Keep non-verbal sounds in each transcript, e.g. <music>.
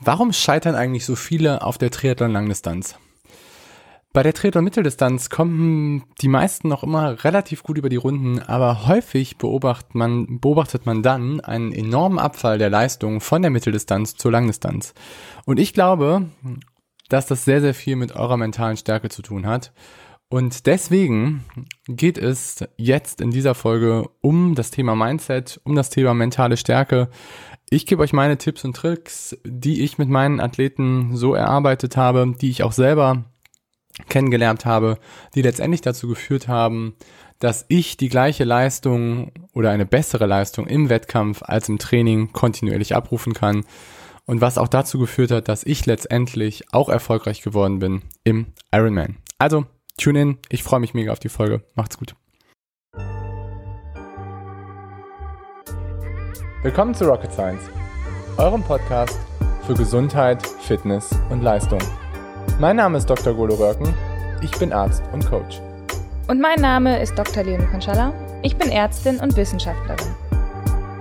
Warum scheitern eigentlich so viele auf der Triathlon-Langdistanz? Bei der Triathlon-Mitteldistanz kommen die meisten noch immer relativ gut über die Runden, aber häufig beobachtet man, beobachtet man dann einen enormen Abfall der Leistung von der Mitteldistanz zur Langdistanz. Und ich glaube, dass das sehr, sehr viel mit eurer mentalen Stärke zu tun hat. Und deswegen geht es jetzt in dieser Folge um das Thema Mindset, um das Thema mentale Stärke. Ich gebe euch meine Tipps und Tricks, die ich mit meinen Athleten so erarbeitet habe, die ich auch selber kennengelernt habe, die letztendlich dazu geführt haben, dass ich die gleiche Leistung oder eine bessere Leistung im Wettkampf als im Training kontinuierlich abrufen kann und was auch dazu geführt hat, dass ich letztendlich auch erfolgreich geworden bin im Ironman. Also, tune in, ich freue mich mega auf die Folge. Macht's gut. Willkommen zu Rocket Science, eurem Podcast für Gesundheit, Fitness und Leistung. Mein Name ist Dr. Golo Röhrken, ich bin Arzt und Coach. Und mein Name ist Dr. Leonie Konschalla, ich bin Ärztin und Wissenschaftlerin.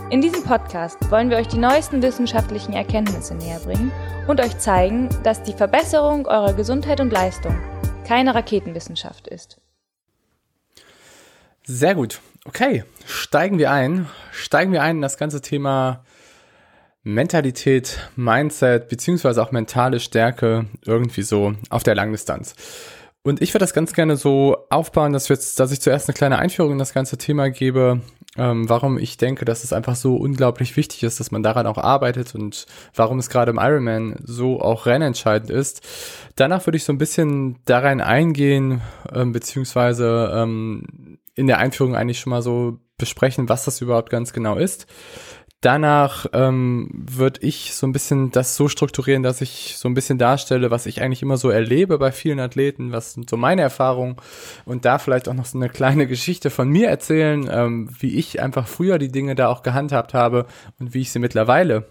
In diesem Podcast wollen wir euch die neuesten wissenschaftlichen Erkenntnisse näher bringen und euch zeigen, dass die Verbesserung eurer Gesundheit und Leistung keine Raketenwissenschaft ist. Sehr gut. Okay, steigen wir ein. Steigen wir ein in das ganze Thema Mentalität, Mindset, beziehungsweise auch mentale Stärke irgendwie so auf der Langdistanz. Und ich würde das ganz gerne so aufbauen, dass, wir jetzt, dass ich zuerst eine kleine Einführung in das ganze Thema gebe, ähm, warum ich denke, dass es einfach so unglaublich wichtig ist, dass man daran auch arbeitet und warum es gerade im Ironman so auch rennentscheidend ist. Danach würde ich so ein bisschen darein eingehen, ähm, beziehungsweise ähm, in der Einführung eigentlich schon mal so besprechen, was das überhaupt ganz genau ist. Danach ähm, würde ich so ein bisschen das so strukturieren, dass ich so ein bisschen darstelle, was ich eigentlich immer so erlebe bei vielen Athleten, was sind so meine Erfahrungen und da vielleicht auch noch so eine kleine Geschichte von mir erzählen, ähm, wie ich einfach früher die Dinge da auch gehandhabt habe und wie ich sie mittlerweile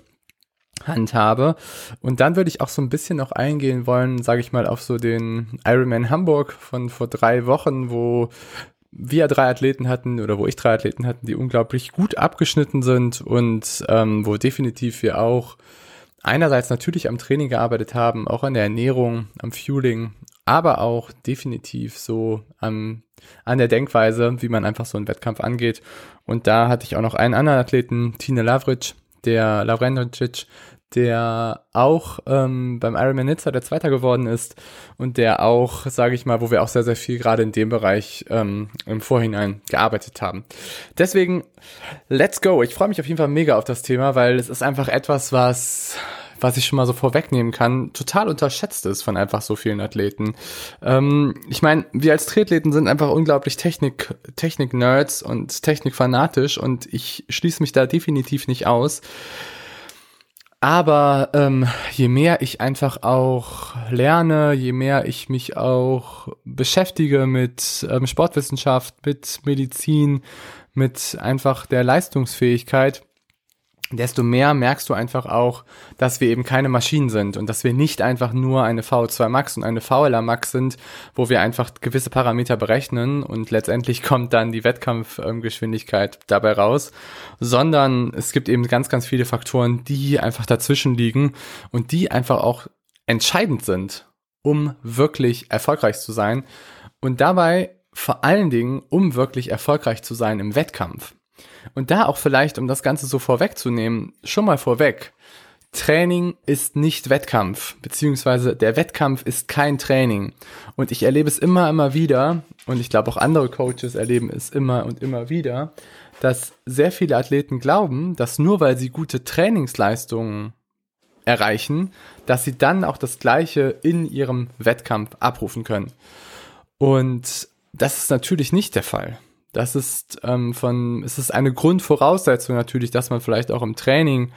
handhabe. Und dann würde ich auch so ein bisschen noch eingehen wollen, sage ich mal, auf so den Ironman Hamburg von vor drei Wochen, wo wir drei Athleten hatten oder wo ich drei Athleten hatten, die unglaublich gut abgeschnitten sind und ähm, wo definitiv wir auch einerseits natürlich am Training gearbeitet haben, auch an der Ernährung, am Fueling, aber auch definitiv so am, an der Denkweise, wie man einfach so einen Wettkampf angeht. Und da hatte ich auch noch einen anderen Athleten, Tine Lavric, der Lavrenovic, der auch ähm, beim Ironman Nizza der Zweiter geworden ist und der auch, sage ich mal, wo wir auch sehr, sehr viel gerade in dem Bereich ähm, im Vorhinein gearbeitet haben. Deswegen, let's go. Ich freue mich auf jeden Fall mega auf das Thema, weil es ist einfach etwas, was was ich schon mal so vorwegnehmen kann, total unterschätzt ist von einfach so vielen Athleten. Ähm, ich meine, wir als Triathleten sind einfach unglaublich Technik, Technik-Nerds und Technik-fanatisch und ich schließe mich da definitiv nicht aus. Aber ähm, je mehr ich einfach auch lerne, je mehr ich mich auch beschäftige mit ähm, Sportwissenschaft, mit Medizin, mit einfach der Leistungsfähigkeit, desto mehr merkst du einfach auch, dass wir eben keine Maschinen sind und dass wir nicht einfach nur eine VO2 Max und eine VLA Max sind, wo wir einfach gewisse Parameter berechnen und letztendlich <laughs> kommt dann die Wettkampfgeschwindigkeit dabei raus, sondern es gibt eben ganz, ganz viele Faktoren, die einfach dazwischen liegen und die einfach auch entscheidend sind, um wirklich erfolgreich zu sein und dabei vor allen Dingen, um wirklich erfolgreich zu sein im Wettkampf. Und da auch vielleicht, um das Ganze so vorwegzunehmen, schon mal vorweg. Training ist nicht Wettkampf, beziehungsweise der Wettkampf ist kein Training. Und ich erlebe es immer, immer wieder, und ich glaube auch andere Coaches erleben es immer und immer wieder, dass sehr viele Athleten glauben, dass nur weil sie gute Trainingsleistungen erreichen, dass sie dann auch das Gleiche in ihrem Wettkampf abrufen können. Und das ist natürlich nicht der Fall. Das ist ähm, von, es ist eine Grundvoraussetzung natürlich, dass man vielleicht auch im Training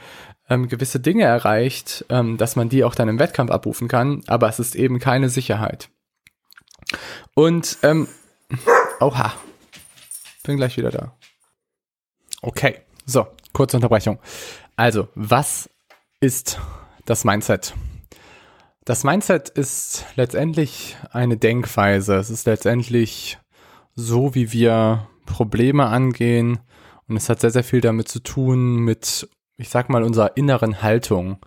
ähm, gewisse Dinge erreicht, ähm, dass man die auch dann im Wettkampf abrufen kann, aber es ist eben keine Sicherheit. Und ähm, oha, bin gleich wieder da. Okay, so, kurze Unterbrechung. Also, was ist das Mindset? Das Mindset ist letztendlich eine Denkweise. Es ist letztendlich so, wie wir Probleme angehen. Und es hat sehr, sehr viel damit zu tun, mit, ich sag mal, unserer inneren Haltung.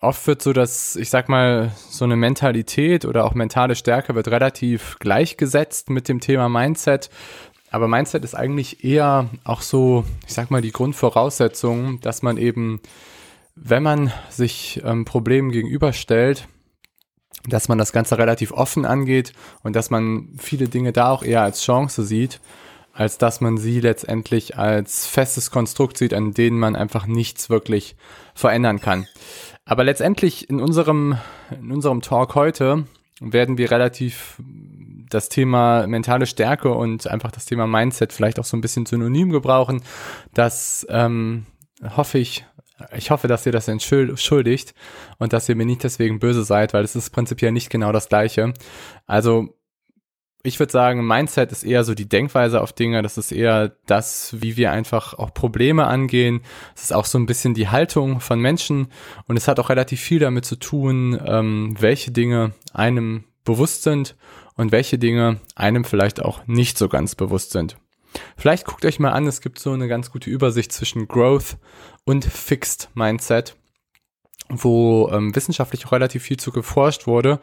oft wird so, dass, ich sag mal, so eine Mentalität oder auch mentale Stärke wird relativ gleichgesetzt mit dem Thema Mindset. Aber Mindset ist eigentlich eher auch so, ich sag mal, die Grundvoraussetzung, dass man eben, wenn man sich ähm, Problemen gegenüberstellt, dass man das Ganze relativ offen angeht und dass man viele Dinge da auch eher als Chance sieht, als dass man sie letztendlich als festes Konstrukt sieht, an denen man einfach nichts wirklich verändern kann. Aber letztendlich in unserem, in unserem Talk heute werden wir relativ das Thema mentale Stärke und einfach das Thema Mindset vielleicht auch so ein bisschen synonym gebrauchen. Das ähm, hoffe ich, ich hoffe, dass ihr das entschuldigt und dass ihr mir nicht deswegen böse seid, weil es ist prinzipiell nicht genau das gleiche. Also ich würde sagen, Mindset ist eher so die Denkweise auf Dinge, das ist eher das, wie wir einfach auch Probleme angehen. Es ist auch so ein bisschen die Haltung von Menschen und es hat auch relativ viel damit zu tun, ähm, welche Dinge einem bewusst sind und welche Dinge einem vielleicht auch nicht so ganz bewusst sind. Vielleicht guckt euch mal an, es gibt so eine ganz gute Übersicht zwischen Growth und Fixed Mindset wo ähm, wissenschaftlich relativ viel zu geforscht wurde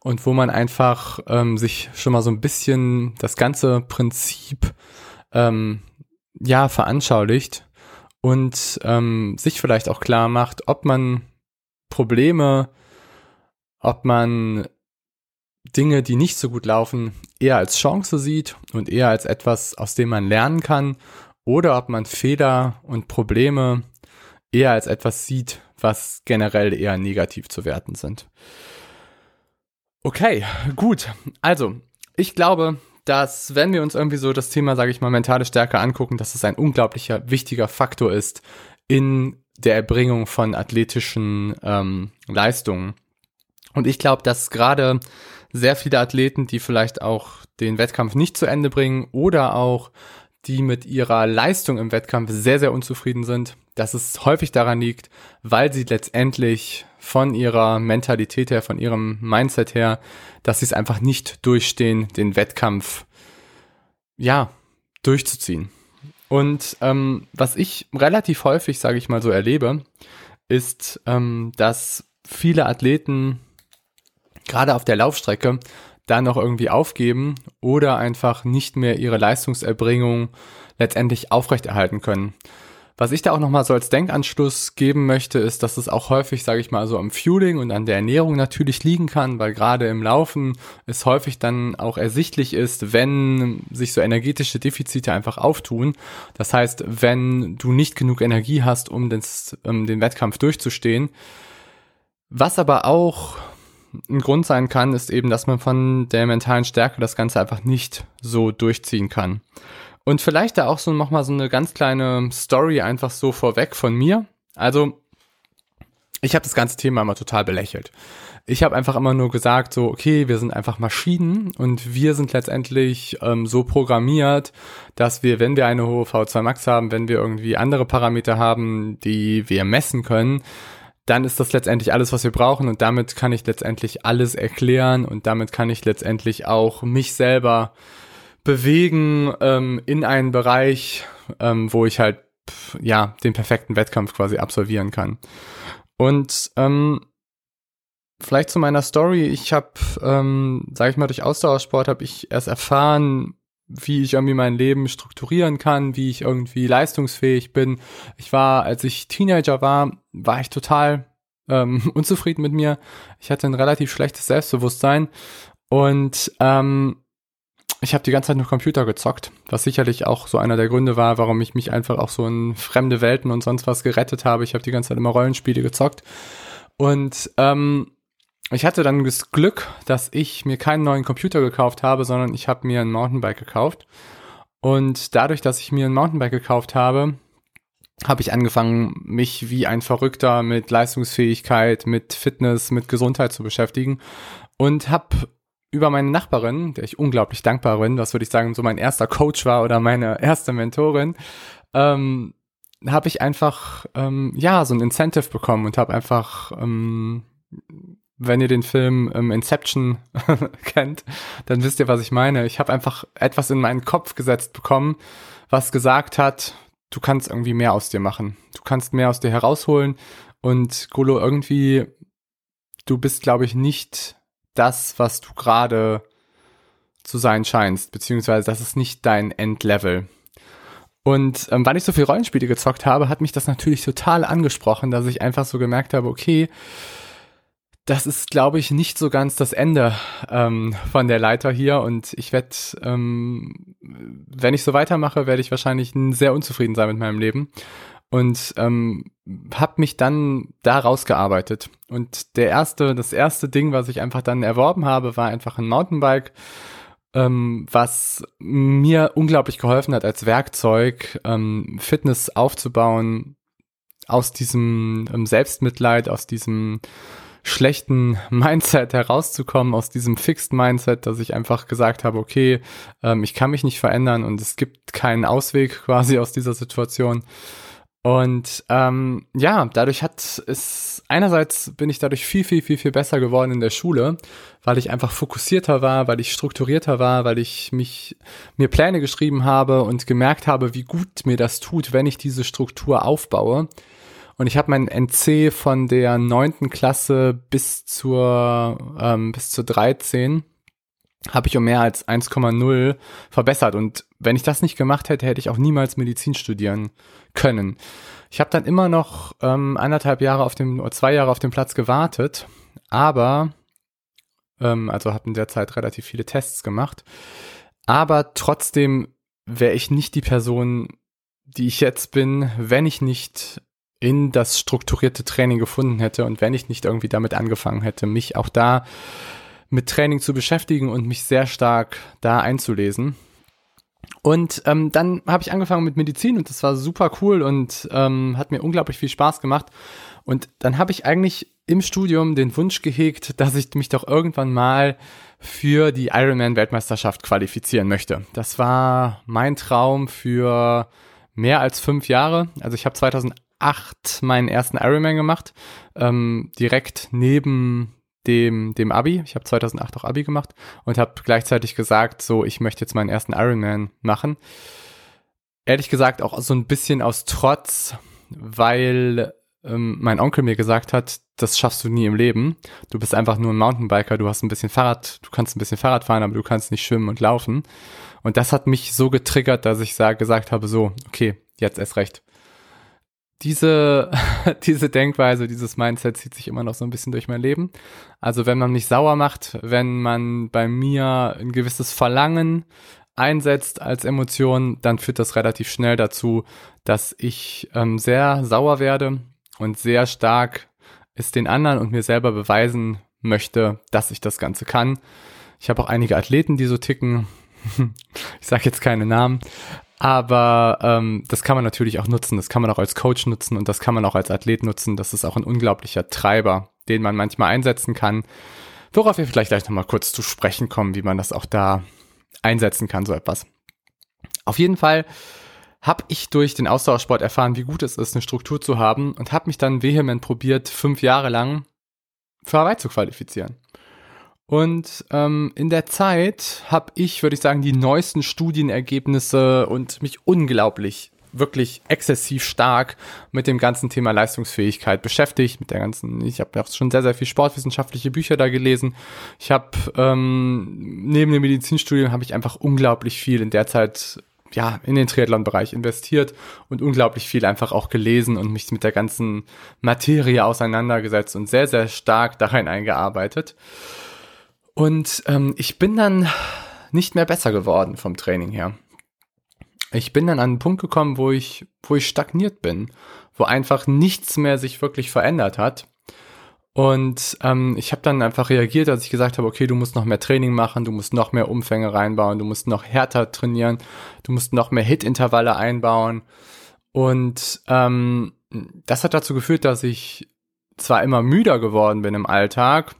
und wo man einfach ähm, sich schon mal so ein bisschen das ganze Prinzip ähm, ja veranschaulicht und ähm, sich vielleicht auch klar macht, ob man Probleme, ob man Dinge, die nicht so gut laufen, eher als Chance sieht und eher als etwas, aus dem man lernen kann, oder ob man Fehler und Probleme eher als etwas sieht, was generell eher negativ zu werten sind. Okay, gut. Also, ich glaube, dass wenn wir uns irgendwie so das Thema, sage ich mal, mentale Stärke angucken, dass es ein unglaublicher wichtiger Faktor ist in der Erbringung von athletischen ähm, Leistungen. Und ich glaube, dass gerade sehr viele Athleten, die vielleicht auch den Wettkampf nicht zu Ende bringen oder auch die mit ihrer Leistung im Wettkampf sehr, sehr unzufrieden sind, dass es häufig daran liegt, weil sie letztendlich von ihrer Mentalität her, von ihrem Mindset her, dass sie es einfach nicht durchstehen, den Wettkampf, ja, durchzuziehen. Und ähm, was ich relativ häufig, sage ich mal so, erlebe, ist, ähm, dass viele Athleten gerade auf der Laufstrecke dann noch irgendwie aufgeben oder einfach nicht mehr ihre Leistungserbringung letztendlich aufrechterhalten können. Was ich da auch nochmal so als Denkanschluss geben möchte, ist, dass es auch häufig, sage ich mal, so am Fueling und an der Ernährung natürlich liegen kann, weil gerade im Laufen es häufig dann auch ersichtlich ist, wenn sich so energetische Defizite einfach auftun. Das heißt, wenn du nicht genug Energie hast, um, das, um den Wettkampf durchzustehen. Was aber auch ein Grund sein kann, ist eben, dass man von der mentalen Stärke das Ganze einfach nicht so durchziehen kann. Und vielleicht da auch so nochmal so eine ganz kleine Story einfach so vorweg von mir. Also, ich habe das ganze Thema immer total belächelt. Ich habe einfach immer nur gesagt, so, okay, wir sind einfach Maschinen und wir sind letztendlich ähm, so programmiert, dass wir, wenn wir eine hohe V2 Max haben, wenn wir irgendwie andere Parameter haben, die wir messen können, dann ist das letztendlich alles, was wir brauchen und damit kann ich letztendlich alles erklären und damit kann ich letztendlich auch mich selber bewegen ähm, in einen Bereich, ähm, wo ich halt ja den perfekten Wettkampf quasi absolvieren kann. Und ähm, vielleicht zu meiner Story. Ich habe, ähm, sage ich mal, durch Ausdauersport habe ich erst erfahren, wie ich irgendwie mein Leben strukturieren kann, wie ich irgendwie leistungsfähig bin. Ich war, als ich Teenager war, war ich total ähm, <laughs> unzufrieden mit mir. Ich hatte ein relativ schlechtes Selbstbewusstsein und ähm, ich habe die ganze Zeit nur Computer gezockt, was sicherlich auch so einer der Gründe war, warum ich mich einfach auch so in fremde Welten und sonst was gerettet habe. Ich habe die ganze Zeit immer Rollenspiele gezockt. Und ähm, ich hatte dann das Glück, dass ich mir keinen neuen Computer gekauft habe, sondern ich habe mir ein Mountainbike gekauft. Und dadurch, dass ich mir ein Mountainbike gekauft habe, habe ich angefangen, mich wie ein Verrückter mit Leistungsfähigkeit, mit Fitness, mit Gesundheit zu beschäftigen und habe über meine Nachbarin, der ich unglaublich dankbar bin, was würde ich sagen, so mein erster Coach war oder meine erste Mentorin, ähm, habe ich einfach ähm, ja so ein Incentive bekommen und habe einfach, ähm, wenn ihr den Film ähm, Inception <laughs> kennt, dann wisst ihr, was ich meine. Ich habe einfach etwas in meinen Kopf gesetzt bekommen, was gesagt hat, du kannst irgendwie mehr aus dir machen, du kannst mehr aus dir herausholen und Golo, irgendwie, du bist, glaube ich, nicht das, was du gerade zu sein scheinst, beziehungsweise das ist nicht dein Endlevel. Und ähm, weil ich so viel Rollenspiele gezockt habe, hat mich das natürlich total angesprochen, dass ich einfach so gemerkt habe, okay, das ist, glaube ich, nicht so ganz das Ende ähm, von der Leiter hier. Und ich werde, ähm, wenn ich so weitermache, werde ich wahrscheinlich sehr unzufrieden sein mit meinem Leben. Und ähm, habe mich dann da rausgearbeitet. Und der erste, das erste Ding, was ich einfach dann erworben habe, war einfach ein Mountainbike ähm, was mir unglaublich geholfen hat als Werkzeug, ähm, Fitness aufzubauen, aus diesem ähm, Selbstmitleid, aus diesem schlechten <laughs> Mindset herauszukommen, aus diesem Fixed Mindset, dass ich einfach gesagt habe, okay, ähm, ich kann mich nicht verändern und es gibt keinen Ausweg <laughs> quasi aus dieser Situation. Und ähm, ja, dadurch hat es, einerseits bin ich dadurch viel, viel, viel, viel besser geworden in der Schule, weil ich einfach fokussierter war, weil ich strukturierter war, weil ich mich, mir Pläne geschrieben habe und gemerkt habe, wie gut mir das tut, wenn ich diese Struktur aufbaue. Und ich habe mein NC von der neunten Klasse bis zur, ähm, bis zur 13 habe ich um mehr als 1,0 verbessert. Und wenn ich das nicht gemacht hätte, hätte ich auch niemals Medizin studieren können. Ich habe dann immer noch ähm, anderthalb Jahre auf dem, oder zwei Jahre auf dem Platz gewartet, aber, ähm, also habe in der Zeit relativ viele Tests gemacht, aber trotzdem wäre ich nicht die Person, die ich jetzt bin, wenn ich nicht in das strukturierte Training gefunden hätte und wenn ich nicht irgendwie damit angefangen hätte, mich auch da mit Training zu beschäftigen und mich sehr stark da einzulesen. Und ähm, dann habe ich angefangen mit Medizin und das war super cool und ähm, hat mir unglaublich viel Spaß gemacht. Und dann habe ich eigentlich im Studium den Wunsch gehegt, dass ich mich doch irgendwann mal für die Ironman-Weltmeisterschaft qualifizieren möchte. Das war mein Traum für mehr als fünf Jahre. Also ich habe 2008 meinen ersten Ironman gemacht, ähm, direkt neben dem, dem Abi. Ich habe 2008 auch Abi gemacht und habe gleichzeitig gesagt, so, ich möchte jetzt meinen ersten Ironman machen. Ehrlich gesagt auch so ein bisschen aus Trotz, weil ähm, mein Onkel mir gesagt hat, das schaffst du nie im Leben. Du bist einfach nur ein Mountainbiker, du hast ein bisschen Fahrrad, du kannst ein bisschen Fahrrad fahren, aber du kannst nicht schwimmen und laufen. Und das hat mich so getriggert, dass ich sag, gesagt habe, so, okay, jetzt erst recht diese, <laughs> diese Denkweise, dieses Mindset zieht sich immer noch so ein bisschen durch mein Leben. Also wenn man mich sauer macht, wenn man bei mir ein gewisses Verlangen einsetzt als Emotion, dann führt das relativ schnell dazu, dass ich ähm, sehr sauer werde und sehr stark es den anderen und mir selber beweisen möchte, dass ich das Ganze kann. Ich habe auch einige Athleten, die so ticken. <laughs> ich sage jetzt keine Namen, aber ähm, das kann man natürlich auch nutzen, das kann man auch als Coach nutzen und das kann man auch als Athlet nutzen. Das ist auch ein unglaublicher Treiber, den man manchmal einsetzen kann. Worauf wir vielleicht gleich nochmal kurz zu sprechen kommen, wie man das auch da einsetzen kann, so etwas. Auf jeden Fall habe ich durch den Ausdauersport erfahren, wie gut es ist, eine Struktur zu haben und habe mich dann vehement probiert, fünf Jahre lang für Hawaii zu qualifizieren. Und ähm, in der Zeit habe ich, würde ich sagen, die neuesten Studienergebnisse und mich unglaublich, wirklich exzessiv stark mit dem ganzen Thema Leistungsfähigkeit beschäftigt. Mit der ganzen, ich habe auch schon sehr, sehr viel sportwissenschaftliche Bücher da gelesen. Ich habe ähm, neben dem Medizinstudium habe ich einfach unglaublich viel in der Zeit ja, in den Triathlon-Bereich investiert und unglaublich viel einfach auch gelesen und mich mit der ganzen Materie auseinandergesetzt und sehr, sehr stark darin eingearbeitet. Und ähm, ich bin dann nicht mehr besser geworden vom Training her. Ich bin dann an einen Punkt gekommen, wo ich, wo ich stagniert bin, wo einfach nichts mehr sich wirklich verändert hat. Und ähm, ich habe dann einfach reagiert, als ich gesagt habe, okay, du musst noch mehr Training machen, du musst noch mehr Umfänge reinbauen, du musst noch härter trainieren, du musst noch mehr Hit-Intervalle einbauen. Und ähm, das hat dazu geführt, dass ich zwar immer müder geworden bin im Alltag,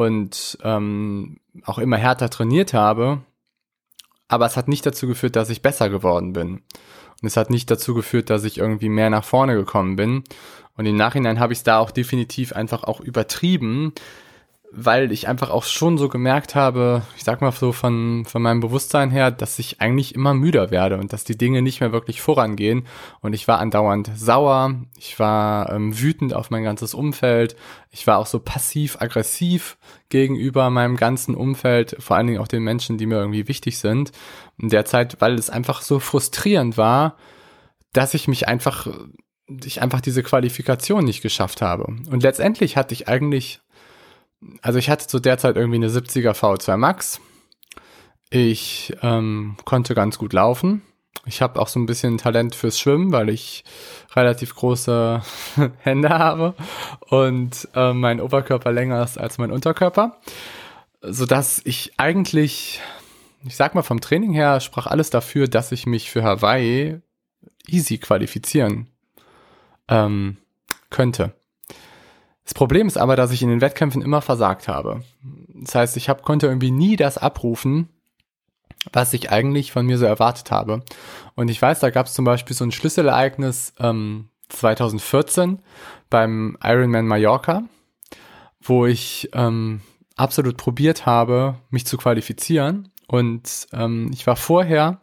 und ähm, auch immer härter trainiert habe, aber es hat nicht dazu geführt, dass ich besser geworden bin. Und es hat nicht dazu geführt, dass ich irgendwie mehr nach vorne gekommen bin. Und im Nachhinein habe ich es da auch definitiv einfach auch übertrieben, weil ich einfach auch schon so gemerkt habe, ich sag mal so von, von meinem Bewusstsein her, dass ich eigentlich immer müder werde und dass die Dinge nicht mehr wirklich vorangehen. Und ich war andauernd sauer, ich war ähm, wütend auf mein ganzes Umfeld, ich war auch so passiv-aggressiv gegenüber meinem ganzen Umfeld, vor allen Dingen auch den Menschen, die mir irgendwie wichtig sind. In der Zeit, weil es einfach so frustrierend war, dass ich mich einfach, ich einfach diese Qualifikation nicht geschafft habe. Und letztendlich hatte ich eigentlich also ich hatte zu der Zeit irgendwie eine 70er V2 Max. Ich ähm, konnte ganz gut laufen. Ich habe auch so ein bisschen Talent fürs Schwimmen, weil ich relativ große <laughs> Hände habe und äh, mein Oberkörper länger ist als mein Unterkörper, sodass ich eigentlich, ich sag mal vom Training her, sprach alles dafür, dass ich mich für Hawaii easy qualifizieren ähm, könnte. Das Problem ist aber, dass ich in den Wettkämpfen immer versagt habe. Das heißt, ich hab, konnte irgendwie nie das abrufen, was ich eigentlich von mir so erwartet habe. Und ich weiß, da gab es zum Beispiel so ein Schlüsselereignis ähm, 2014 beim Ironman Mallorca, wo ich ähm, absolut probiert habe, mich zu qualifizieren. Und ähm, ich war vorher,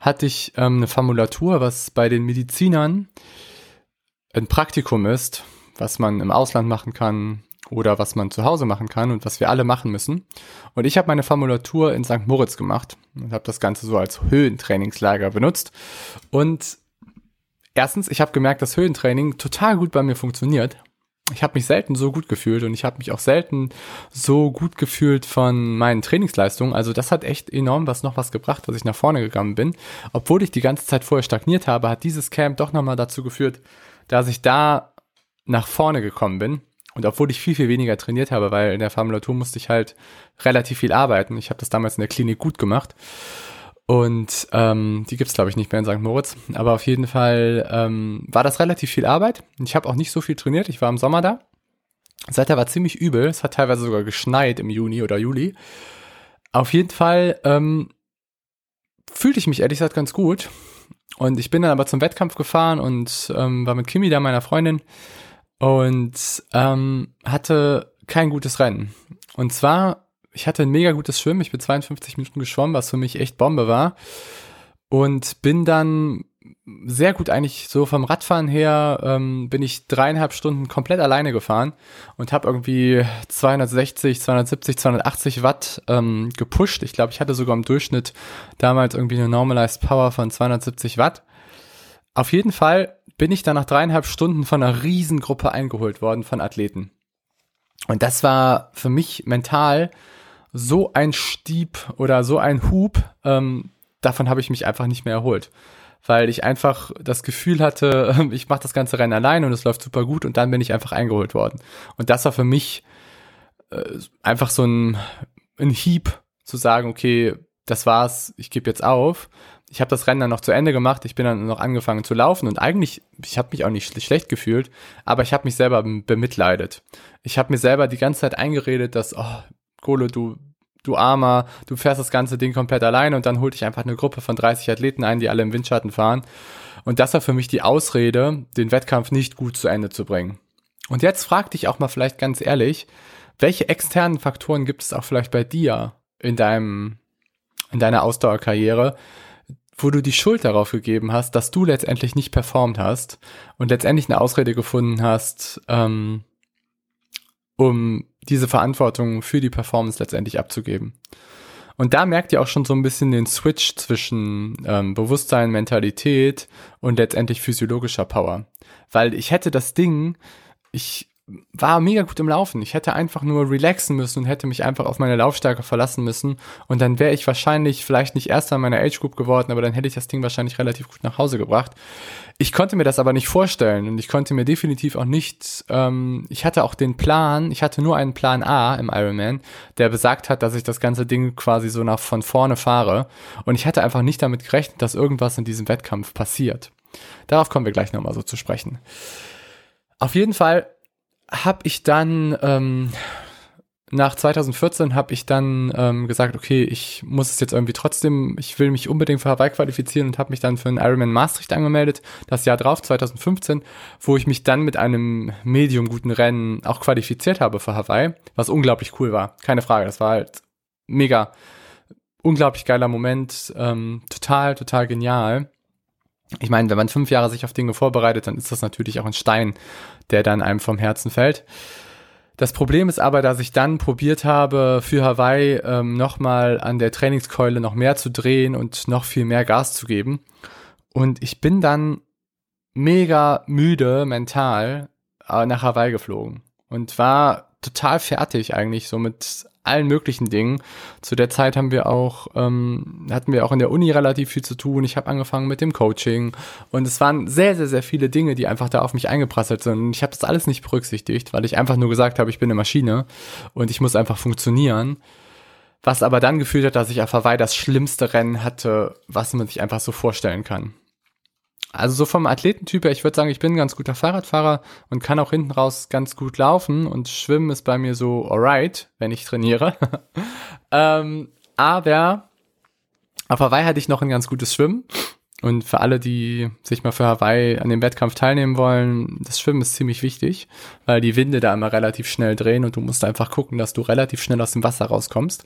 hatte ich ähm, eine Formulatur, was bei den Medizinern ein Praktikum ist, was man im Ausland machen kann oder was man zu Hause machen kann und was wir alle machen müssen. Und ich habe meine Formulatur in St. Moritz gemacht und habe das Ganze so als Höhentrainingslager benutzt. Und erstens, ich habe gemerkt, dass Höhentraining total gut bei mir funktioniert. Ich habe mich selten so gut gefühlt und ich habe mich auch selten so gut gefühlt von meinen Trainingsleistungen. Also das hat echt enorm was noch was gebracht, dass ich nach vorne gegangen bin. Obwohl ich die ganze Zeit vorher stagniert habe, hat dieses Camp doch nochmal dazu geführt, dass ich da nach vorne gekommen bin. Und obwohl ich viel, viel weniger trainiert habe, weil in der Formulatur musste ich halt relativ viel arbeiten. Ich habe das damals in der Klinik gut gemacht. Und ähm, die gibt's glaube ich, nicht mehr in St. Moritz. Aber auf jeden Fall ähm, war das relativ viel Arbeit. Ich habe auch nicht so viel trainiert. Ich war im Sommer da. Das Wetter war ziemlich übel. Es hat teilweise sogar geschneit im Juni oder Juli. Auf jeden Fall ähm, fühlte ich mich ehrlich gesagt ganz gut. Und ich bin dann aber zum Wettkampf gefahren und ähm, war mit Kimi da, meiner Freundin und ähm, hatte kein gutes Rennen. Und zwar, ich hatte ein mega gutes Schwimmen, ich bin 52 Minuten geschwommen, was für mich echt Bombe war. Und bin dann sehr gut eigentlich so vom Radfahren her ähm, bin ich dreieinhalb Stunden komplett alleine gefahren und habe irgendwie 260, 270, 280 Watt ähm, gepusht. Ich glaube, ich hatte sogar im Durchschnitt damals irgendwie eine Normalized Power von 270 Watt. Auf jeden Fall bin ich dann nach dreieinhalb Stunden von einer Riesengruppe eingeholt worden von Athleten. Und das war für mich mental so ein Stieb oder so ein Hub, ähm, davon habe ich mich einfach nicht mehr erholt. Weil ich einfach das Gefühl hatte, <laughs> ich mache das ganze Rennen allein und es läuft super gut und dann bin ich einfach eingeholt worden. Und das war für mich äh, einfach so ein, ein Hieb zu sagen, okay, das war's, ich gebe jetzt auf ich habe das Rennen dann noch zu Ende gemacht, ich bin dann noch angefangen zu laufen und eigentlich, ich habe mich auch nicht schlecht gefühlt, aber ich habe mich selber bemitleidet. Ich habe mir selber die ganze Zeit eingeredet, dass, oh, Kohle, du, du Armer, du fährst das ganze Ding komplett alleine und dann holt dich einfach eine Gruppe von 30 Athleten ein, die alle im Windschatten fahren. Und das war für mich die Ausrede, den Wettkampf nicht gut zu Ende zu bringen. Und jetzt frag dich auch mal vielleicht ganz ehrlich, welche externen Faktoren gibt es auch vielleicht bei dir in deinem, in deiner Ausdauerkarriere, wo du die Schuld darauf gegeben hast, dass du letztendlich nicht performt hast und letztendlich eine Ausrede gefunden hast, ähm, um diese Verantwortung für die Performance letztendlich abzugeben. Und da merkt ihr auch schon so ein bisschen den Switch zwischen ähm, Bewusstsein, Mentalität und letztendlich physiologischer Power. Weil ich hätte das Ding, ich war mega gut im Laufen. Ich hätte einfach nur relaxen müssen und hätte mich einfach auf meine Laufstärke verlassen müssen. Und dann wäre ich wahrscheinlich vielleicht nicht erster in meiner Age Group geworden, aber dann hätte ich das Ding wahrscheinlich relativ gut nach Hause gebracht. Ich konnte mir das aber nicht vorstellen und ich konnte mir definitiv auch nicht, ähm, ich hatte auch den Plan, ich hatte nur einen Plan A im Ironman, der besagt hat, dass ich das ganze Ding quasi so nach von vorne fahre. Und ich hatte einfach nicht damit gerechnet, dass irgendwas in diesem Wettkampf passiert. Darauf kommen wir gleich nochmal so zu sprechen. Auf jeden Fall habe ich dann ähm, nach 2014 habe ich dann ähm, gesagt, okay, ich muss es jetzt irgendwie trotzdem, ich will mich unbedingt für Hawaii qualifizieren und habe mich dann für einen Ironman Maastricht angemeldet, das Jahr drauf, 2015, wo ich mich dann mit einem medium guten Rennen auch qualifiziert habe für Hawaii, was unglaublich cool war. Keine Frage, das war halt mega, unglaublich geiler Moment, ähm, total, total genial. Ich meine, wenn man fünf Jahre sich auf Dinge vorbereitet, dann ist das natürlich auch ein Stein, der dann einem vom Herzen fällt. Das Problem ist aber, dass ich dann probiert habe, für Hawaii ähm, nochmal an der Trainingskeule noch mehr zu drehen und noch viel mehr Gas zu geben. Und ich bin dann mega müde mental äh, nach Hawaii geflogen und war total fertig eigentlich, so mit allen möglichen Dingen. Zu der Zeit haben wir auch, ähm, hatten wir auch in der Uni relativ viel zu tun. Ich habe angefangen mit dem Coaching und es waren sehr, sehr, sehr viele Dinge, die einfach da auf mich eingeprasselt sind. Ich habe das alles nicht berücksichtigt, weil ich einfach nur gesagt habe, ich bin eine Maschine und ich muss einfach funktionieren. Was aber dann gefühlt hat, dass ich auf Hawaii das schlimmste Rennen hatte, was man sich einfach so vorstellen kann. Also so vom Athletentyp her, ich würde sagen, ich bin ein ganz guter Fahrradfahrer und kann auch hinten raus ganz gut laufen und Schwimmen ist bei mir so alright, wenn ich trainiere. <laughs> ähm, aber auf Hawaii hatte ich noch ein ganz gutes Schwimmen und für alle, die sich mal für Hawaii an dem Wettkampf teilnehmen wollen, das Schwimmen ist ziemlich wichtig, weil die Winde da immer relativ schnell drehen und du musst einfach gucken, dass du relativ schnell aus dem Wasser rauskommst.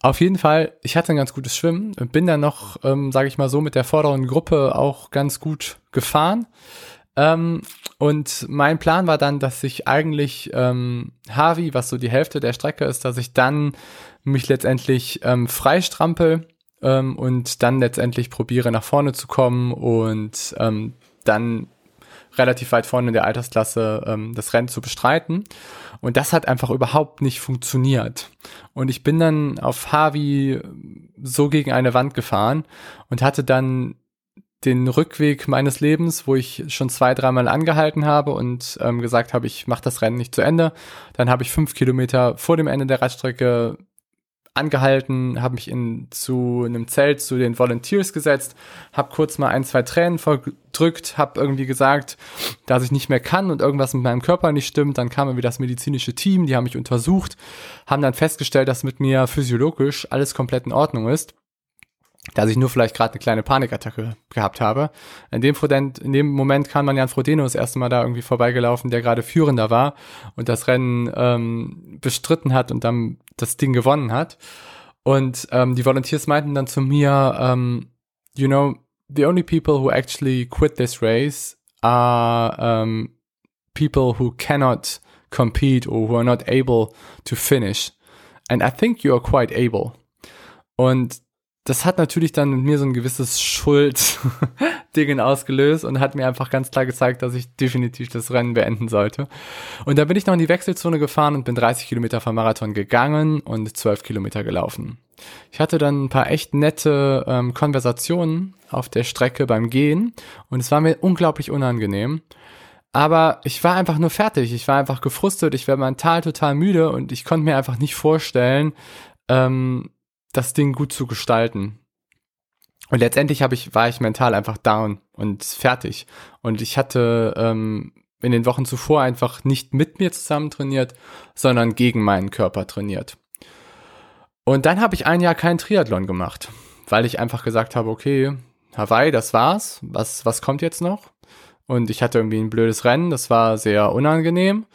Auf jeden Fall, ich hatte ein ganz gutes Schwimmen und bin dann noch, ähm, sage ich mal so, mit der vorderen Gruppe auch ganz gut gefahren. Ähm, und mein Plan war dann, dass ich eigentlich ähm, Harvey, was so die Hälfte der Strecke ist, dass ich dann mich letztendlich ähm, freistrampel ähm, und dann letztendlich probiere nach vorne zu kommen und ähm, dann relativ weit vorne in der Altersklasse ähm, das Rennen zu bestreiten. Und das hat einfach überhaupt nicht funktioniert. Und ich bin dann auf Harvey so gegen eine Wand gefahren und hatte dann den Rückweg meines Lebens, wo ich schon zwei, dreimal angehalten habe und ähm, gesagt habe, ich mache das Rennen nicht zu Ende. Dann habe ich fünf Kilometer vor dem Ende der Radstrecke angehalten, habe mich in zu einem Zelt zu den Volunteers gesetzt, habe kurz mal ein, zwei Tränen verdrückt, habe irgendwie gesagt, dass ich nicht mehr kann und irgendwas mit meinem Körper nicht stimmt. Dann kam irgendwie das medizinische Team, die haben mich untersucht, haben dann festgestellt, dass mit mir physiologisch alles komplett in Ordnung ist dass ich nur vielleicht gerade eine kleine Panikattacke gehabt habe. In dem, Moment, in dem Moment kam man Jan Frodeno das erste Mal da irgendwie vorbeigelaufen, der gerade Führender war und das Rennen ähm, bestritten hat und dann das Ding gewonnen hat. Und ähm, die Volunteers meinten dann zu mir, ähm, you know, the only people who actually quit this race are um, people who cannot compete or who are not able to finish. And I think you are quite able. Und das hat natürlich dann mit mir so ein gewisses Schuld-Dingen <laughs> ausgelöst und hat mir einfach ganz klar gezeigt, dass ich definitiv das Rennen beenden sollte. Und da bin ich noch in die Wechselzone gefahren und bin 30 Kilometer vom Marathon gegangen und 12 Kilometer gelaufen. Ich hatte dann ein paar echt nette ähm, Konversationen auf der Strecke beim Gehen und es war mir unglaublich unangenehm. Aber ich war einfach nur fertig. Ich war einfach gefrustet. Ich war mental total müde und ich konnte mir einfach nicht vorstellen, ähm, das Ding gut zu gestalten. Und letztendlich habe ich, war ich mental einfach down und fertig. Und ich hatte ähm, in den Wochen zuvor einfach nicht mit mir zusammen trainiert, sondern gegen meinen Körper trainiert. Und dann habe ich ein Jahr keinen Triathlon gemacht, weil ich einfach gesagt habe, okay, Hawaii, das war's. Was, was kommt jetzt noch? Und ich hatte irgendwie ein blödes Rennen, das war sehr unangenehm.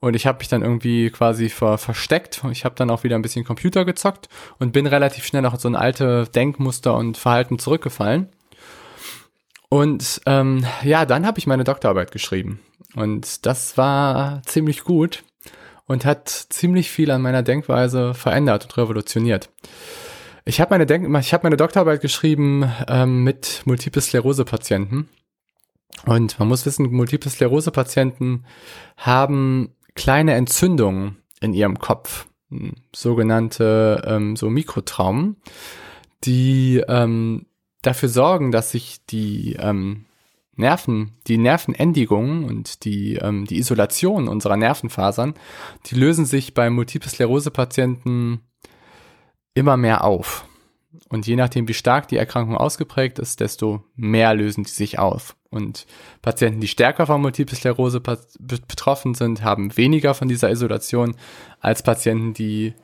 Und ich habe mich dann irgendwie quasi ver versteckt. Ich habe dann auch wieder ein bisschen Computer gezockt und bin relativ schnell auch in so ein alte Denkmuster und Verhalten zurückgefallen. Und ähm, ja, dann habe ich meine Doktorarbeit geschrieben. Und das war ziemlich gut und hat ziemlich viel an meiner Denkweise verändert und revolutioniert. Ich habe meine, Denk ich hab meine Doktorarbeit geschrieben ähm, mit Multiple Sklerose-Patienten. Und man muss wissen, Multiple Sklerose-Patienten haben kleine Entzündungen in ihrem Kopf, hm, sogenannte ähm, so Mikrotraumen, die ähm, dafür sorgen, dass sich die ähm, Nerven, die Nervenendigungen und die, ähm, die Isolation unserer Nervenfasern, die lösen sich bei Multiple Sklerose-Patienten immer mehr auf. Und je nachdem, wie stark die Erkrankung ausgeprägt ist, desto mehr lösen die sich auf. Und Patienten, die stärker von Multiple Sklerose betroffen sind, haben weniger von dieser Isolation als Patienten, die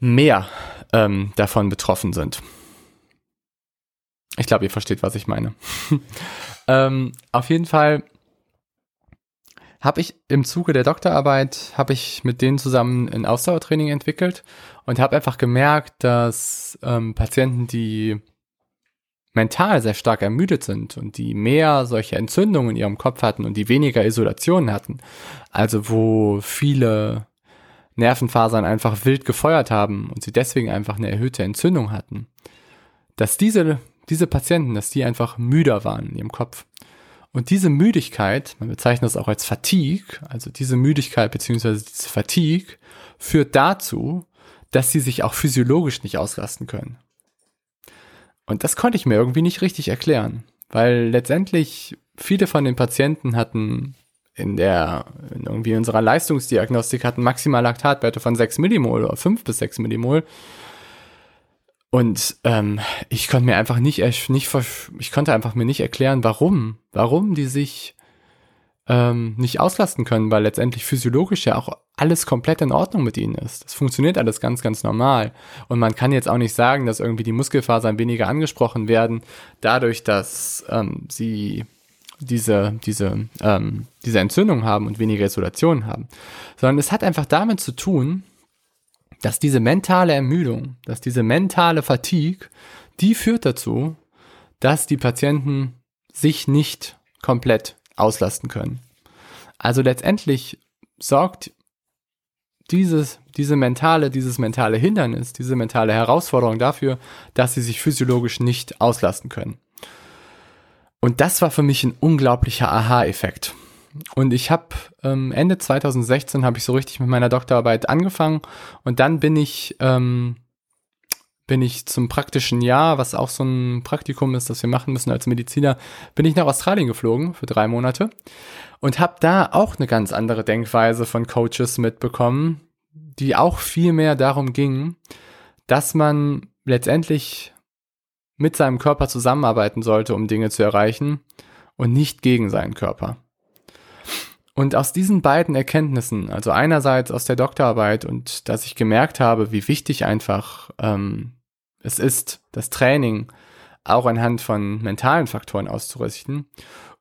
mehr ähm, davon betroffen sind. Ich glaube, ihr versteht, was ich meine. <laughs> ähm, auf jeden Fall habe ich im Zuge der Doktorarbeit, habe ich mit denen zusammen ein Ausdauertraining entwickelt und habe einfach gemerkt, dass ähm, Patienten, die mental sehr stark ermüdet sind und die mehr solche Entzündungen in ihrem Kopf hatten und die weniger Isolation hatten, also wo viele Nervenfasern einfach wild gefeuert haben und sie deswegen einfach eine erhöhte Entzündung hatten, dass diese, diese Patienten, dass die einfach müder waren in ihrem Kopf. Und diese Müdigkeit, man bezeichnet das auch als Fatigue, also diese Müdigkeit beziehungsweise diese Fatigue führt dazu, dass sie sich auch physiologisch nicht auslasten können. Und das konnte ich mir irgendwie nicht richtig erklären, weil letztendlich viele von den Patienten hatten in der, in irgendwie unserer Leistungsdiagnostik hatten maximal Laktatwerte von 6 Millimol oder 5 bis 6 Millimol. Und ähm, ich konnte mir einfach nicht, nicht, ich konnte einfach mir nicht erklären, warum, warum die sich ähm, nicht auslasten können, weil letztendlich physiologisch ja auch alles komplett in Ordnung mit ihnen ist. Das funktioniert alles ganz, ganz normal. Und man kann jetzt auch nicht sagen, dass irgendwie die Muskelfasern weniger angesprochen werden, dadurch, dass ähm, sie diese, diese, ähm, diese Entzündung haben und weniger Isolation haben. Sondern es hat einfach damit zu tun, dass diese mentale Ermüdung, dass diese mentale Fatigue, die führt dazu, dass die Patienten sich nicht komplett auslasten können. Also letztendlich sorgt dieses, diese mentale, dieses mentale Hindernis, diese mentale Herausforderung dafür, dass sie sich physiologisch nicht auslasten können. Und das war für mich ein unglaublicher Aha-Effekt. Und ich habe ähm, Ende 2016 habe ich so richtig mit meiner Doktorarbeit angefangen und dann bin ich ähm, bin ich zum praktischen Jahr, was auch so ein Praktikum ist, das wir machen müssen als Mediziner, bin ich nach Australien geflogen für drei Monate und habe da auch eine ganz andere Denkweise von Coaches mitbekommen, die auch viel mehr darum ging, dass man letztendlich mit seinem Körper zusammenarbeiten sollte, um Dinge zu erreichen und nicht gegen seinen Körper. Und aus diesen beiden Erkenntnissen, also einerseits aus der Doktorarbeit und dass ich gemerkt habe, wie wichtig einfach ähm, es ist, das Training auch anhand von mentalen Faktoren auszurichten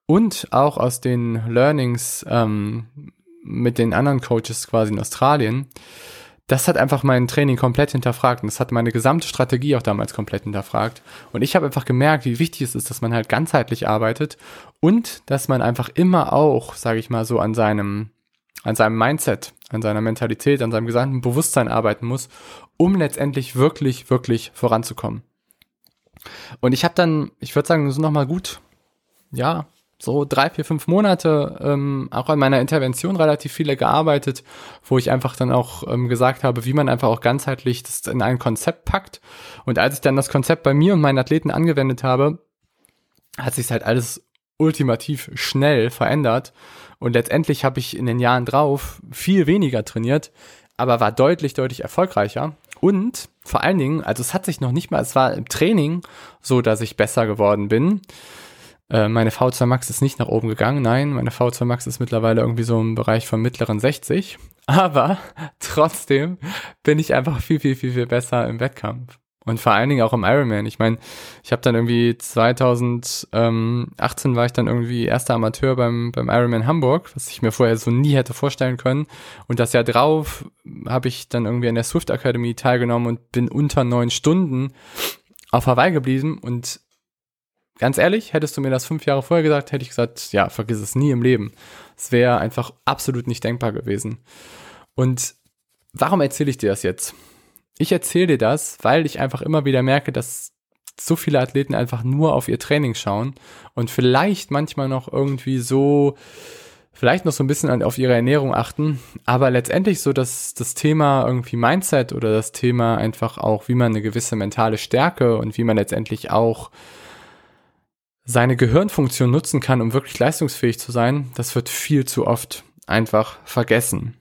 und auch aus den Learnings ähm, mit den anderen Coaches quasi in Australien, das hat einfach mein Training komplett hinterfragt und das hat meine gesamte Strategie auch damals komplett hinterfragt. Und ich habe einfach gemerkt, wie wichtig es ist, dass man halt ganzheitlich arbeitet und dass man einfach immer auch, sage ich mal so, an seinem, an seinem Mindset, an seiner Mentalität, an seinem gesamten Bewusstsein arbeiten muss, um letztendlich wirklich, wirklich voranzukommen. Und ich habe dann, ich würde sagen, so nochmal gut, ja, so drei, vier, fünf Monate ähm, auch an meiner Intervention relativ viele gearbeitet, wo ich einfach dann auch ähm, gesagt habe, wie man einfach auch ganzheitlich das in ein Konzept packt. Und als ich dann das Konzept bei mir und meinen Athleten angewendet habe, hat sich halt alles ultimativ schnell verändert. Und letztendlich habe ich in den Jahren drauf viel weniger trainiert, aber war deutlich, deutlich erfolgreicher. Und vor allen Dingen, also es hat sich noch nicht mal, es war im Training so, dass ich besser geworden bin. Äh, meine V2 Max ist nicht nach oben gegangen. Nein, meine V2 Max ist mittlerweile irgendwie so im Bereich von mittleren 60. Aber <laughs> trotzdem bin ich einfach viel, viel, viel, viel besser im Wettkampf. Und vor allen Dingen auch im Ironman. Ich meine, ich habe dann irgendwie 2018 war ich dann irgendwie erster Amateur beim, beim Ironman Hamburg, was ich mir vorher so nie hätte vorstellen können. Und das Jahr drauf habe ich dann irgendwie an der Swift Academy teilgenommen und bin unter neun Stunden auf Hawaii geblieben. Und ganz ehrlich, hättest du mir das fünf Jahre vorher gesagt, hätte ich gesagt, ja, vergiss es nie im Leben. Es wäre einfach absolut nicht denkbar gewesen. Und warum erzähle ich dir das jetzt? Ich erzähle dir das, weil ich einfach immer wieder merke, dass so viele Athleten einfach nur auf ihr Training schauen und vielleicht manchmal noch irgendwie so, vielleicht noch so ein bisschen auf ihre Ernährung achten, aber letztendlich so, dass das Thema irgendwie Mindset oder das Thema einfach auch, wie man eine gewisse mentale Stärke und wie man letztendlich auch seine Gehirnfunktion nutzen kann, um wirklich leistungsfähig zu sein, das wird viel zu oft einfach vergessen.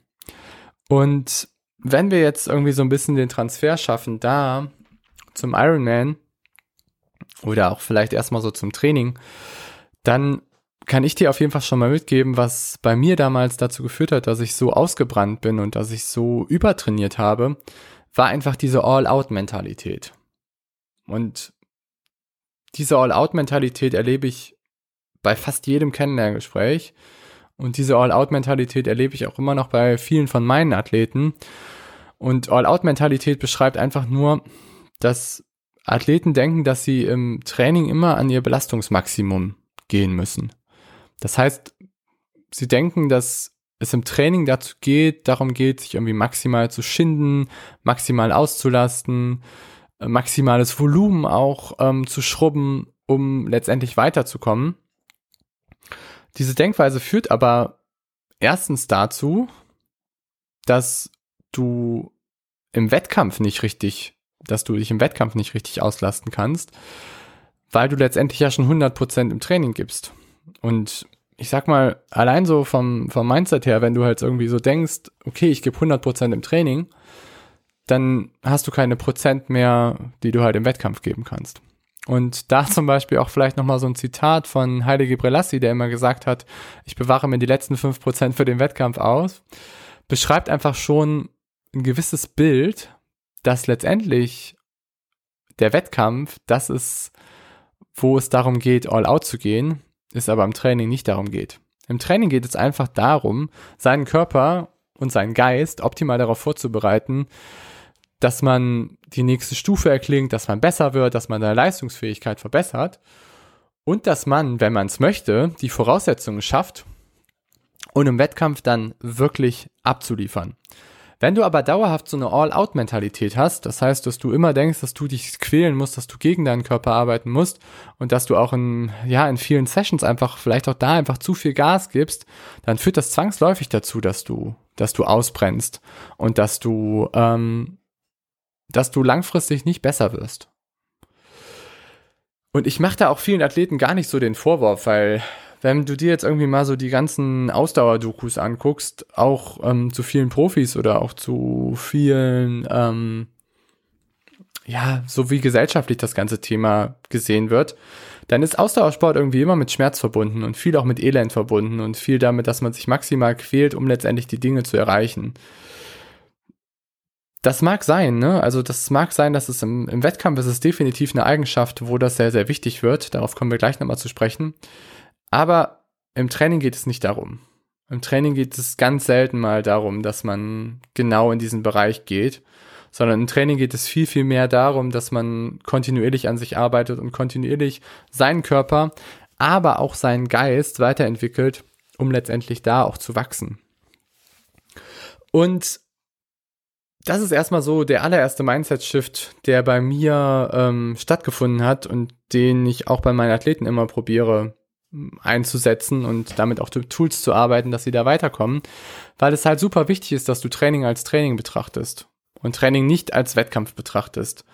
Und wenn wir jetzt irgendwie so ein bisschen den Transfer schaffen, da zum Ironman oder auch vielleicht erstmal so zum Training, dann kann ich dir auf jeden Fall schon mal mitgeben, was bei mir damals dazu geführt hat, dass ich so ausgebrannt bin und dass ich so übertrainiert habe, war einfach diese All-Out-Mentalität. Und diese All-Out-Mentalität erlebe ich bei fast jedem Kennenlerngespräch. Und diese All-Out-Mentalität erlebe ich auch immer noch bei vielen von meinen Athleten. Und All-Out-Mentalität beschreibt einfach nur, dass Athleten denken, dass sie im Training immer an ihr Belastungsmaximum gehen müssen. Das heißt, sie denken, dass es im Training dazu geht, darum geht, sich irgendwie maximal zu schinden, maximal auszulasten, maximales Volumen auch ähm, zu schrubben, um letztendlich weiterzukommen. Diese Denkweise führt aber erstens dazu, dass du im Wettkampf nicht richtig, dass du dich im Wettkampf nicht richtig auslasten kannst, weil du letztendlich ja schon 100% im Training gibst. Und ich sag mal, allein so vom, vom Mindset her, wenn du halt irgendwie so denkst, okay, ich gebe 100% im Training, dann hast du keine Prozent mehr, die du halt im Wettkampf geben kannst. Und da <laughs> zum Beispiel auch vielleicht nochmal so ein Zitat von Heilige Brelassi, der immer gesagt hat, ich bewahre mir die letzten 5% für den Wettkampf aus, beschreibt einfach schon ein gewisses Bild, dass letztendlich der Wettkampf, das ist, wo es darum geht, all out zu gehen, es aber im Training nicht darum geht. Im Training geht es einfach darum, seinen Körper und seinen Geist optimal darauf vorzubereiten, dass man die nächste Stufe erklingt, dass man besser wird, dass man seine Leistungsfähigkeit verbessert und dass man, wenn man es möchte, die Voraussetzungen schafft, um im Wettkampf dann wirklich abzuliefern. Wenn du aber dauerhaft so eine All-Out-Mentalität hast, das heißt, dass du immer denkst, dass du dich quälen musst, dass du gegen deinen Körper arbeiten musst und dass du auch in, ja, in vielen Sessions einfach, vielleicht auch da einfach zu viel Gas gibst, dann führt das zwangsläufig dazu, dass du, dass du ausbrennst und dass du, ähm, dass du langfristig nicht besser wirst. Und ich mache da auch vielen Athleten gar nicht so den Vorwurf, weil wenn du dir jetzt irgendwie mal so die ganzen Ausdauerdokus anguckst, auch ähm, zu vielen Profis oder auch zu vielen, ähm, ja, so wie gesellschaftlich das ganze Thema gesehen wird, dann ist Ausdauersport irgendwie immer mit Schmerz verbunden und viel auch mit Elend verbunden und viel damit, dass man sich maximal quält, um letztendlich die Dinge zu erreichen. Das mag sein, ne? Also das mag sein, dass es im, im Wettkampf ist es definitiv eine Eigenschaft, wo das sehr, sehr wichtig wird. Darauf kommen wir gleich nochmal zu sprechen. Aber im Training geht es nicht darum. Im Training geht es ganz selten mal darum, dass man genau in diesen Bereich geht, sondern im Training geht es viel, viel mehr darum, dass man kontinuierlich an sich arbeitet und kontinuierlich seinen Körper, aber auch seinen Geist weiterentwickelt, um letztendlich da auch zu wachsen. Und das ist erstmal so der allererste Mindset-Shift, der bei mir ähm, stattgefunden hat und den ich auch bei meinen Athleten immer probiere einzusetzen und damit auch Tools zu arbeiten, dass sie da weiterkommen, weil es halt super wichtig ist, dass du Training als Training betrachtest und Training nicht als Wettkampf betrachtest.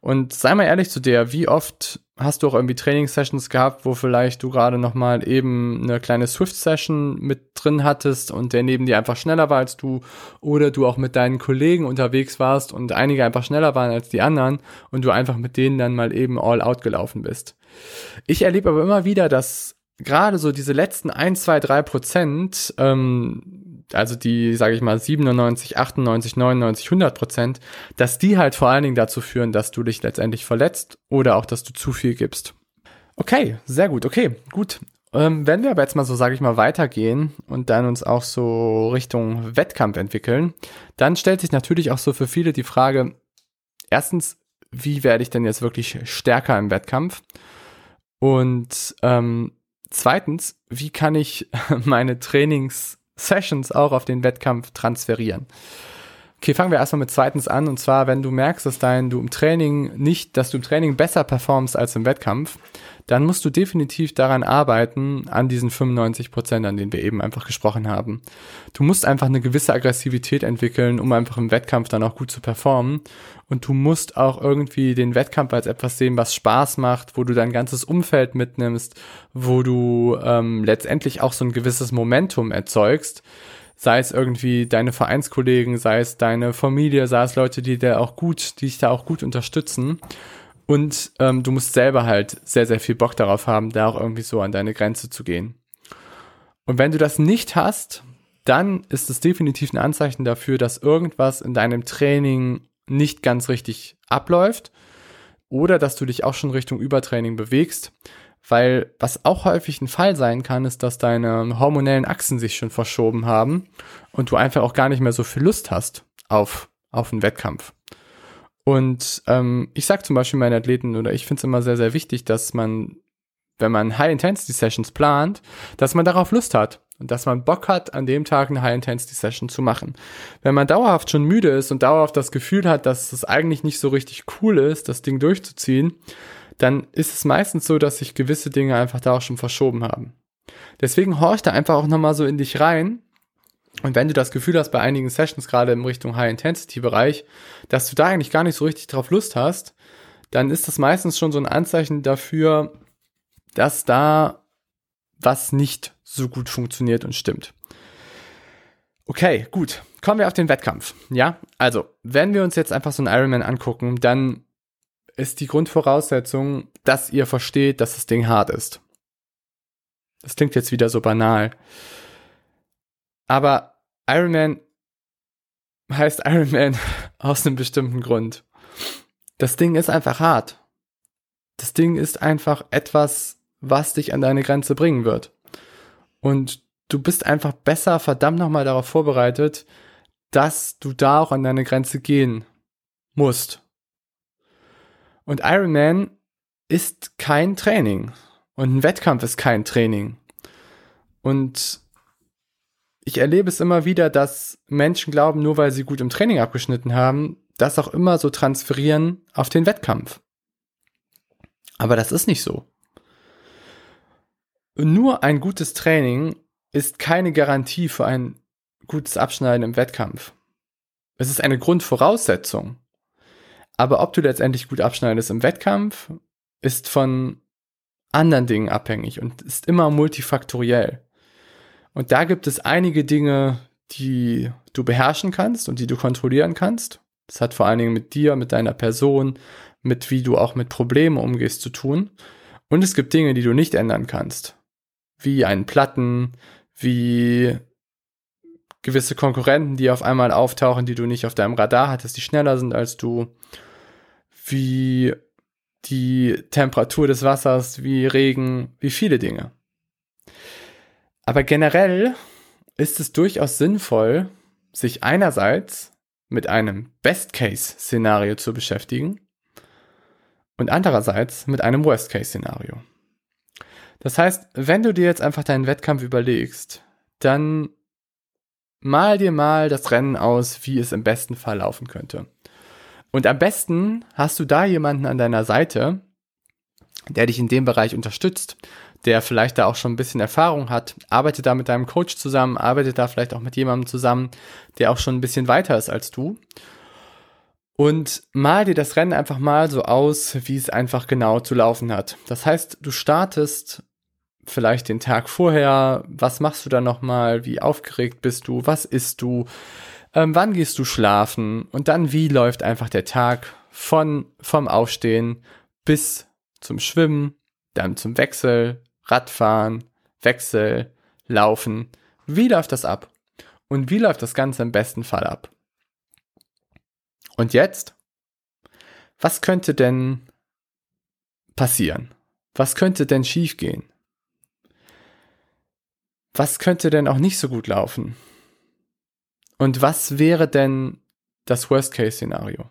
Und sei mal ehrlich zu dir, wie oft hast du auch irgendwie Trainingssessions gehabt, wo vielleicht du gerade noch mal eben eine kleine Swift-Session mit drin hattest und der neben dir einfach schneller war als du oder du auch mit deinen Kollegen unterwegs warst und einige einfach schneller waren als die anderen und du einfach mit denen dann mal eben all out gelaufen bist. Ich erlebe aber immer wieder, dass gerade so diese letzten 1, 2, 3 Prozent, ähm, also die, sage ich mal, 97, 98, 99, 100 Prozent, dass die halt vor allen Dingen dazu führen, dass du dich letztendlich verletzt oder auch, dass du zu viel gibst. Okay, sehr gut, okay, gut. Ähm, wenn wir aber jetzt mal so, sage ich mal, weitergehen und dann uns auch so Richtung Wettkampf entwickeln, dann stellt sich natürlich auch so für viele die Frage, erstens, wie werde ich denn jetzt wirklich stärker im Wettkampf? Und ähm, Zweitens, wie kann ich <laughs> meine Trainings-Sessions auch auf den Wettkampf transferieren? Okay, fangen wir erstmal mit zweitens an. Und zwar, wenn du merkst, dass dein, du im Training nicht, dass du im Training besser performst als im Wettkampf, dann musst du definitiv daran arbeiten, an diesen 95 Prozent, an denen wir eben einfach gesprochen haben. Du musst einfach eine gewisse Aggressivität entwickeln, um einfach im Wettkampf dann auch gut zu performen. Und du musst auch irgendwie den Wettkampf als etwas sehen, was Spaß macht, wo du dein ganzes Umfeld mitnimmst, wo du ähm, letztendlich auch so ein gewisses Momentum erzeugst. Sei es irgendwie deine Vereinskollegen, sei es deine Familie, sei es Leute, die dir auch gut, die dich da auch gut unterstützen. Und ähm, du musst selber halt sehr, sehr viel Bock darauf haben, da auch irgendwie so an deine Grenze zu gehen. Und wenn du das nicht hast, dann ist es definitiv ein Anzeichen dafür, dass irgendwas in deinem Training nicht ganz richtig abläuft oder dass du dich auch schon Richtung Übertraining bewegst, weil was auch häufig ein Fall sein kann, ist, dass deine hormonellen Achsen sich schon verschoben haben und du einfach auch gar nicht mehr so viel Lust hast auf, auf einen Wettkampf. Und ähm, ich sage zum Beispiel meinen Athleten oder ich finde es immer sehr, sehr wichtig, dass man, wenn man High-Intensity-Sessions plant, dass man darauf Lust hat und dass man Bock hat, an dem Tag eine High-Intensity-Session zu machen. Wenn man dauerhaft schon müde ist und dauerhaft das Gefühl hat, dass es eigentlich nicht so richtig cool ist, das Ding durchzuziehen, dann ist es meistens so, dass sich gewisse Dinge einfach da auch schon verschoben haben. Deswegen horch da einfach auch nochmal so in dich rein. Und wenn du das Gefühl hast, bei einigen Sessions, gerade im Richtung High-Intensity-Bereich, dass du da eigentlich gar nicht so richtig drauf Lust hast, dann ist das meistens schon so ein Anzeichen dafür, dass da was nicht so gut funktioniert und stimmt. Okay, gut. Kommen wir auf den Wettkampf. Ja, also, wenn wir uns jetzt einfach so einen Ironman angucken, dann ist die Grundvoraussetzung, dass ihr versteht, dass das Ding hart ist. Das klingt jetzt wieder so banal. Aber Ironman heißt Ironman <laughs> aus einem bestimmten Grund. Das Ding ist einfach hart. Das Ding ist einfach etwas, was dich an deine Grenze bringen wird. Und du bist einfach besser verdammt nochmal darauf vorbereitet, dass du da auch an deine Grenze gehen musst. Und Ironman ist kein Training. Und ein Wettkampf ist kein Training. Und ich erlebe es immer wieder, dass Menschen glauben, nur weil sie gut im Training abgeschnitten haben, das auch immer so transferieren auf den Wettkampf. Aber das ist nicht so. Nur ein gutes Training ist keine Garantie für ein gutes Abschneiden im Wettkampf. Es ist eine Grundvoraussetzung. Aber ob du letztendlich gut abschneidest im Wettkampf, ist von anderen Dingen abhängig und ist immer multifaktoriell. Und da gibt es einige Dinge, die du beherrschen kannst und die du kontrollieren kannst. Das hat vor allen Dingen mit dir, mit deiner Person, mit wie du auch mit Problemen umgehst zu tun. Und es gibt Dinge, die du nicht ändern kannst wie einen Platten, wie gewisse Konkurrenten, die auf einmal auftauchen, die du nicht auf deinem Radar hattest, die schneller sind als du, wie die Temperatur des Wassers, wie Regen, wie viele Dinge. Aber generell ist es durchaus sinnvoll, sich einerseits mit einem Best-Case-Szenario zu beschäftigen und andererseits mit einem Worst-Case-Szenario. Das heißt, wenn du dir jetzt einfach deinen Wettkampf überlegst, dann mal dir mal das Rennen aus, wie es im besten Fall laufen könnte. Und am besten hast du da jemanden an deiner Seite, der dich in dem Bereich unterstützt, der vielleicht da auch schon ein bisschen Erfahrung hat, arbeitet da mit deinem Coach zusammen, arbeitet da vielleicht auch mit jemandem zusammen, der auch schon ein bisschen weiter ist als du. Und mal dir das Rennen einfach mal so aus, wie es einfach genau zu laufen hat. Das heißt, du startest vielleicht den Tag vorher, was machst du da nochmal, wie aufgeregt bist du, was isst du, ähm, wann gehst du schlafen und dann wie läuft einfach der Tag von, vom Aufstehen bis zum Schwimmen, dann zum Wechsel, Radfahren, Wechsel, Laufen. Wie läuft das ab? Und wie läuft das Ganze im besten Fall ab? Und jetzt? Was könnte denn passieren? Was könnte denn schiefgehen? was könnte denn auch nicht so gut laufen? Und was wäre denn das Worst-Case-Szenario?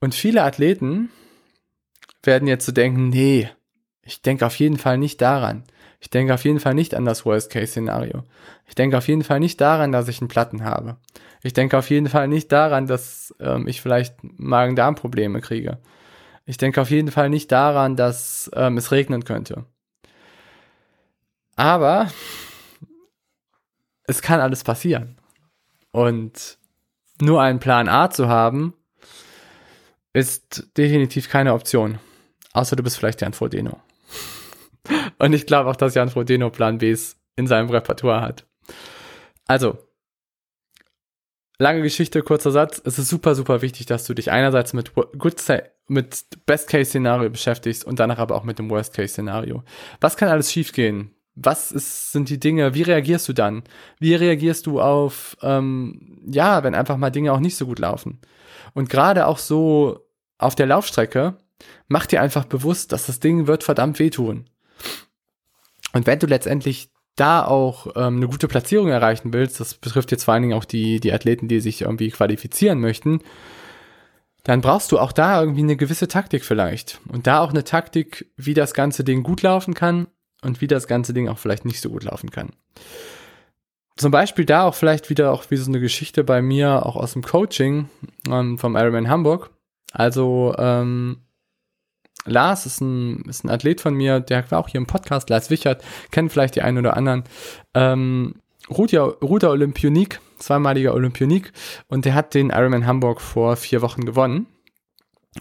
Und viele Athleten werden jetzt so denken, nee, ich denke auf jeden Fall nicht daran. Ich denke auf jeden Fall nicht an das Worst-Case-Szenario. Ich denke auf jeden Fall nicht daran, dass ich einen Platten habe. Ich denke auf jeden Fall nicht daran, dass ähm, ich vielleicht Magen-Darm-Probleme kriege. Ich denke auf jeden Fall nicht daran, dass ähm, es regnen könnte. Aber es kann alles passieren. Und nur einen Plan A zu haben, ist definitiv keine Option. Außer du bist vielleicht Jan Frodeno. <laughs> Und ich glaube auch, dass Jan Frodeno Plan Bs in seinem Repertoire hat. Also, lange Geschichte, kurzer Satz. Es ist super, super wichtig, dass du dich einerseits mit, mit Best-Case-Szenario beschäftigst und danach aber auch mit dem Worst-Case-Szenario. Was kann alles schiefgehen? Was ist, sind die Dinge? Wie reagierst du dann? Wie reagierst du auf, ähm, ja, wenn einfach mal Dinge auch nicht so gut laufen? Und gerade auch so auf der Laufstrecke, mach dir einfach bewusst, dass das Ding wird verdammt wehtun. Und wenn du letztendlich da auch ähm, eine gute Platzierung erreichen willst, das betrifft jetzt vor allen Dingen auch die, die Athleten, die sich irgendwie qualifizieren möchten, dann brauchst du auch da irgendwie eine gewisse Taktik vielleicht. Und da auch eine Taktik, wie das ganze Ding gut laufen kann und wie das ganze Ding auch vielleicht nicht so gut laufen kann. Zum Beispiel da auch vielleicht wieder auch wie so eine Geschichte bei mir, auch aus dem Coaching ähm, vom Ironman Hamburg. Also ähm, Lars ist ein, ist ein Athlet von mir, der war auch hier im Podcast, Lars Wichert, kennen vielleicht die einen oder anderen. Ähm, Ruder, Olympionik, zweimaliger Olympionik und der hat den Ironman Hamburg vor vier Wochen gewonnen.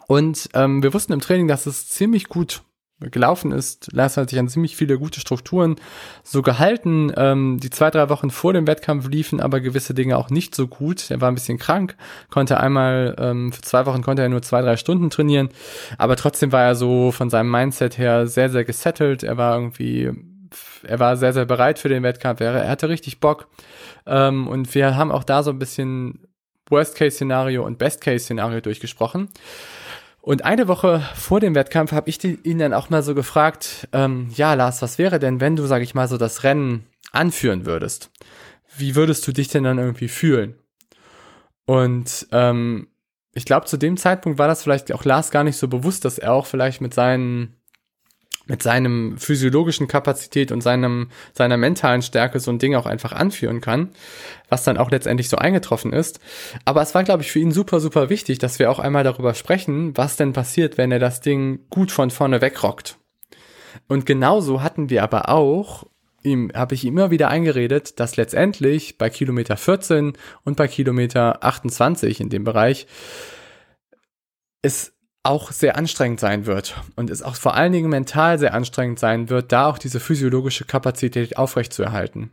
Und ähm, wir wussten im Training, dass es ziemlich gut gelaufen ist. Lars hat sich an ziemlich viele gute Strukturen so gehalten. Ähm, die zwei, drei Wochen vor dem Wettkampf liefen aber gewisse Dinge auch nicht so gut. Er war ein bisschen krank, konnte einmal, ähm, für zwei Wochen konnte er nur zwei, drei Stunden trainieren, aber trotzdem war er so von seinem Mindset her sehr, sehr gesettelt. Er war irgendwie, er war sehr, sehr bereit für den Wettkampf. Er, hatte richtig Bock. Ähm, und wir haben auch da so ein bisschen Worst-Case-Szenario und Best-Case-Szenario durchgesprochen. Und eine Woche vor dem Wettkampf habe ich ihn dann auch mal so gefragt, ähm, ja Lars, was wäre denn, wenn du, sag ich mal, so das Rennen anführen würdest? Wie würdest du dich denn dann irgendwie fühlen? Und ähm, ich glaube, zu dem Zeitpunkt war das vielleicht auch Lars gar nicht so bewusst, dass er auch vielleicht mit seinen mit seinem physiologischen Kapazität und seinem, seiner mentalen Stärke so ein Ding auch einfach anführen kann, was dann auch letztendlich so eingetroffen ist. Aber es war, glaube ich, für ihn super, super wichtig, dass wir auch einmal darüber sprechen, was denn passiert, wenn er das Ding gut von vorne wegrockt. Und genauso hatten wir aber auch, ihm, habe ich immer wieder eingeredet, dass letztendlich bei Kilometer 14 und bei Kilometer 28 in dem Bereich es auch sehr anstrengend sein wird und es auch vor allen Dingen mental sehr anstrengend sein wird, da auch diese physiologische Kapazität aufrechtzuerhalten.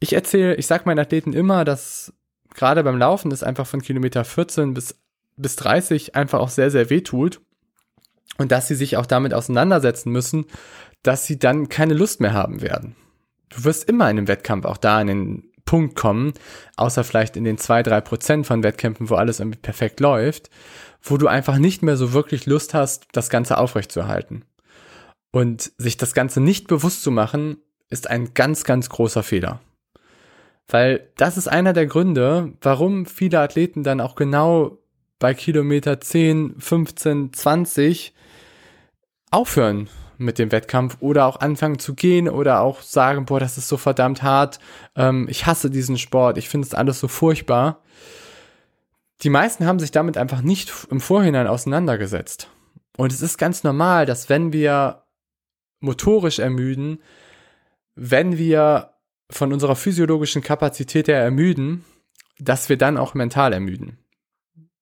Ich erzähle, ich sage meinen Athleten immer, dass gerade beim Laufen es einfach von Kilometer 14 bis, bis 30 einfach auch sehr, sehr weh tut und dass sie sich auch damit auseinandersetzen müssen, dass sie dann keine Lust mehr haben werden. Du wirst immer in einem Wettkampf auch da in den Punkt kommen, außer vielleicht in den zwei drei Prozent von Wettkämpfen, wo alles irgendwie perfekt läuft, wo du einfach nicht mehr so wirklich Lust hast, das Ganze aufrechtzuerhalten. Und sich das Ganze nicht bewusst zu machen, ist ein ganz, ganz großer Fehler. Weil das ist einer der Gründe, warum viele Athleten dann auch genau bei Kilometer 10, 15, 20 aufhören mit dem Wettkampf oder auch anfangen zu gehen oder auch sagen, boah, das ist so verdammt hart, ähm, ich hasse diesen Sport, ich finde es alles so furchtbar die meisten haben sich damit einfach nicht im Vorhinein auseinandergesetzt. Und es ist ganz normal, dass wenn wir motorisch ermüden, wenn wir von unserer physiologischen Kapazität her ermüden, dass wir dann auch mental ermüden.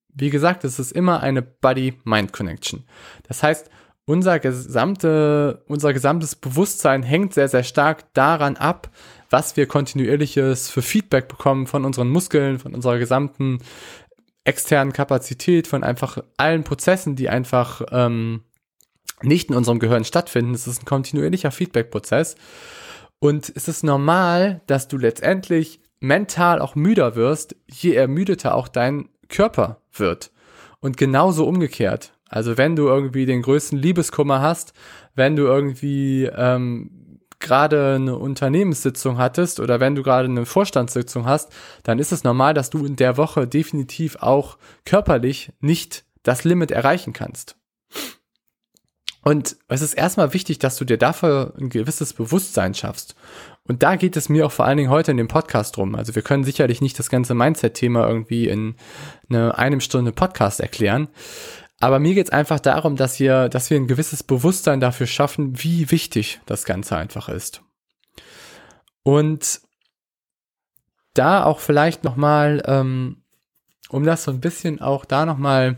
Wie gesagt, es ist immer eine Body-Mind-Connection. Das heißt, unser, gesamte, unser gesamtes Bewusstsein hängt sehr, sehr stark daran ab, was wir kontinuierliches für Feedback bekommen von unseren Muskeln, von unserer gesamten externen Kapazität, von einfach allen Prozessen, die einfach ähm, nicht in unserem Gehirn stattfinden. Es ist ein kontinuierlicher Feedback-Prozess. Und es ist normal, dass du letztendlich mental auch müder wirst, je ermüdeter auch dein Körper wird. Und genauso umgekehrt. Also wenn du irgendwie den größten Liebeskummer hast, wenn du irgendwie ähm, gerade eine Unternehmenssitzung hattest oder wenn du gerade eine Vorstandssitzung hast, dann ist es normal, dass du in der Woche definitiv auch körperlich nicht das Limit erreichen kannst. Und es ist erstmal wichtig, dass du dir dafür ein gewisses Bewusstsein schaffst. Und da geht es mir auch vor allen Dingen heute in dem Podcast drum. Also wir können sicherlich nicht das ganze Mindset-Thema irgendwie in eine einem Stunde Podcast erklären. Aber mir geht es einfach darum, dass wir, dass wir ein gewisses Bewusstsein dafür schaffen, wie wichtig das Ganze einfach ist. Und da auch vielleicht nochmal, ähm, um das so ein bisschen auch da nochmal,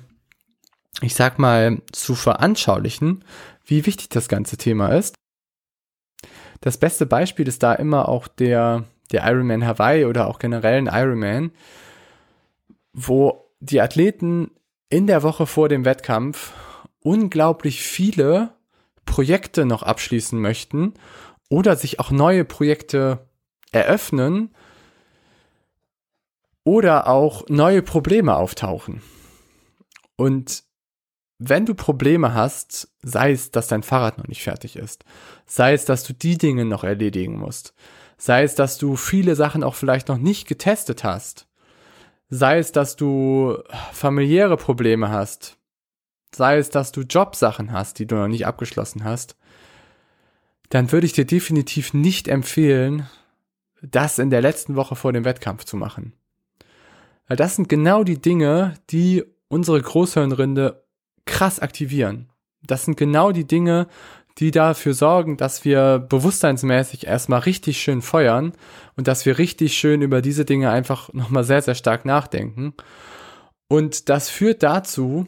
ich sag mal, zu veranschaulichen, wie wichtig das ganze Thema ist. das beste Beispiel ist da immer auch der, der Ironman Hawaii oder auch generell ein Ironman, wo die Athleten in der Woche vor dem Wettkampf unglaublich viele Projekte noch abschließen möchten oder sich auch neue Projekte eröffnen oder auch neue Probleme auftauchen. Und wenn du Probleme hast, sei es, dass dein Fahrrad noch nicht fertig ist, sei es, dass du die Dinge noch erledigen musst, sei es, dass du viele Sachen auch vielleicht noch nicht getestet hast, sei es, dass du familiäre Probleme hast, sei es, dass du Jobsachen hast, die du noch nicht abgeschlossen hast, dann würde ich dir definitiv nicht empfehlen, das in der letzten Woche vor dem Wettkampf zu machen. Weil das sind genau die Dinge, die unsere Großhirnrinde krass aktivieren. Das sind genau die Dinge, die dafür sorgen, dass wir bewusstseinsmäßig erstmal richtig schön feuern und dass wir richtig schön über diese Dinge einfach nochmal sehr, sehr stark nachdenken. Und das führt dazu,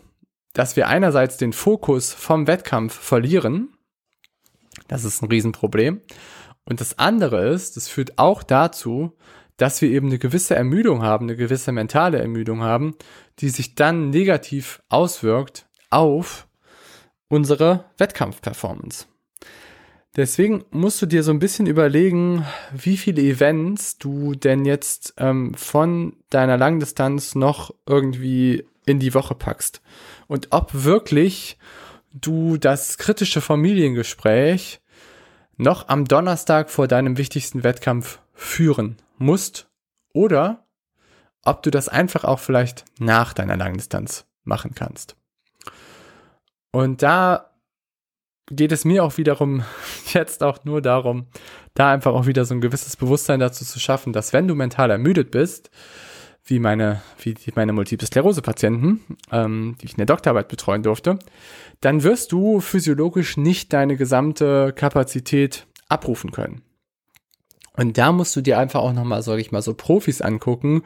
dass wir einerseits den Fokus vom Wettkampf verlieren. Das ist ein Riesenproblem. Und das andere ist, das führt auch dazu, dass wir eben eine gewisse Ermüdung haben, eine gewisse mentale Ermüdung haben, die sich dann negativ auswirkt auf unsere Wettkampfperformance. Deswegen musst du dir so ein bisschen überlegen, wie viele Events du denn jetzt ähm, von deiner Langdistanz noch irgendwie in die Woche packst. Und ob wirklich du das kritische Familiengespräch noch am Donnerstag vor deinem wichtigsten Wettkampf führen musst oder ob du das einfach auch vielleicht nach deiner Langdistanz machen kannst. Und da geht es mir auch wiederum <laughs> jetzt auch nur darum, da einfach auch wieder so ein gewisses Bewusstsein dazu zu schaffen, dass wenn du mental ermüdet bist, wie meine, wie meine Multiple Sklerose-Patienten, ähm, die ich in der Doktorarbeit betreuen durfte, dann wirst du physiologisch nicht deine gesamte Kapazität abrufen können. Und da musst du dir einfach auch nochmal, sag ich mal, so Profis angucken,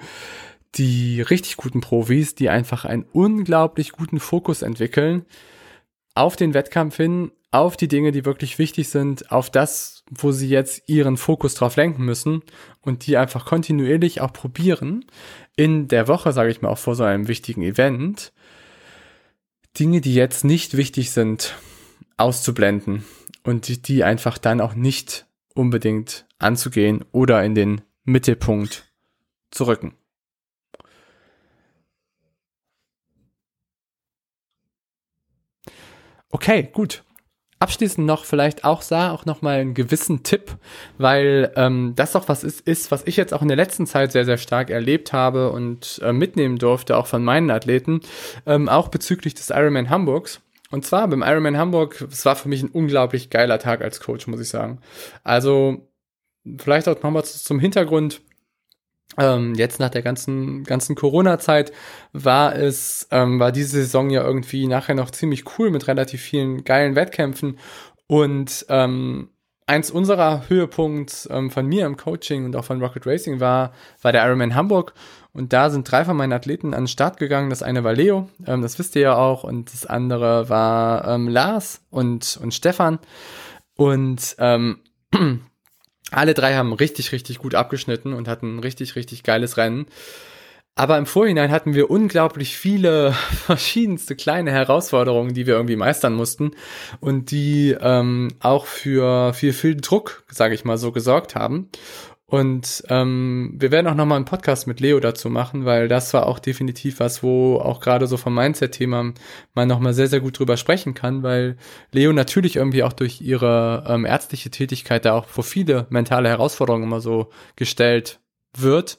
die richtig guten Profis, die einfach einen unglaublich guten Fokus entwickeln, auf den Wettkampf hin, auf die Dinge, die wirklich wichtig sind, auf das, wo sie jetzt ihren Fokus drauf lenken müssen und die einfach kontinuierlich auch probieren, in der Woche, sage ich mal, auch vor so einem wichtigen Event, Dinge, die jetzt nicht wichtig sind, auszublenden und die, einfach dann auch nicht unbedingt anzugehen oder in den Mittelpunkt zu rücken. Okay, gut. Abschließend noch vielleicht auch sah auch noch mal einen gewissen Tipp, weil ähm, das auch was ist, ist, was ich jetzt auch in der letzten Zeit sehr sehr stark erlebt habe und äh, mitnehmen durfte, auch von meinen Athleten, ähm, auch bezüglich des Ironman Hamburgs. Und zwar beim Ironman Hamburg, es war für mich ein unglaublich geiler Tag als Coach, muss ich sagen. Also vielleicht auch nochmal zum Hintergrund. Ähm, jetzt nach der ganzen, ganzen Corona-Zeit war es, ähm, war diese Saison ja irgendwie nachher noch ziemlich cool mit relativ vielen geilen Wettkämpfen. Und ähm, eins unserer Höhepunkte ähm, von mir im Coaching und auch von Rocket Racing war, war der Ironman Hamburg. Und da sind drei von meinen Athleten an den Start gegangen. Das eine war Leo, ähm, das wisst ihr ja auch. Und das andere war ähm, Lars und, und Stefan. Und ähm, <clears throat> alle drei haben richtig, richtig gut abgeschnitten und hatten ein richtig, richtig geiles Rennen. Aber im Vorhinein hatten wir unglaublich viele <laughs> verschiedenste kleine Herausforderungen, die wir irgendwie meistern mussten und die ähm, auch für viel, viel Druck, sage ich mal so, gesorgt haben. Und ähm, wir werden auch nochmal einen Podcast mit Leo dazu machen, weil das war auch definitiv was, wo auch gerade so vom Mindset-Thema man nochmal sehr, sehr gut drüber sprechen kann, weil Leo natürlich irgendwie auch durch ihre ähm, ärztliche Tätigkeit da auch vor viele mentale Herausforderungen immer so gestellt wird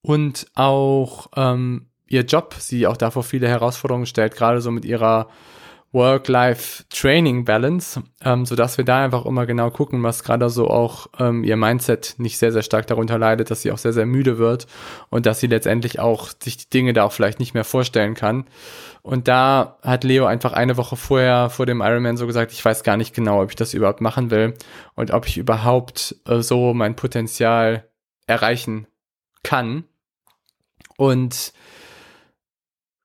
und auch ähm, ihr Job sie auch davor viele Herausforderungen stellt, gerade so mit ihrer Work-Life-Training-Balance, ähm, so dass wir da einfach immer genau gucken, was gerade so auch ähm, ihr Mindset nicht sehr, sehr stark darunter leidet, dass sie auch sehr, sehr müde wird und dass sie letztendlich auch sich die Dinge da auch vielleicht nicht mehr vorstellen kann. Und da hat Leo einfach eine Woche vorher vor dem Ironman so gesagt, ich weiß gar nicht genau, ob ich das überhaupt machen will und ob ich überhaupt äh, so mein Potenzial erreichen kann. Und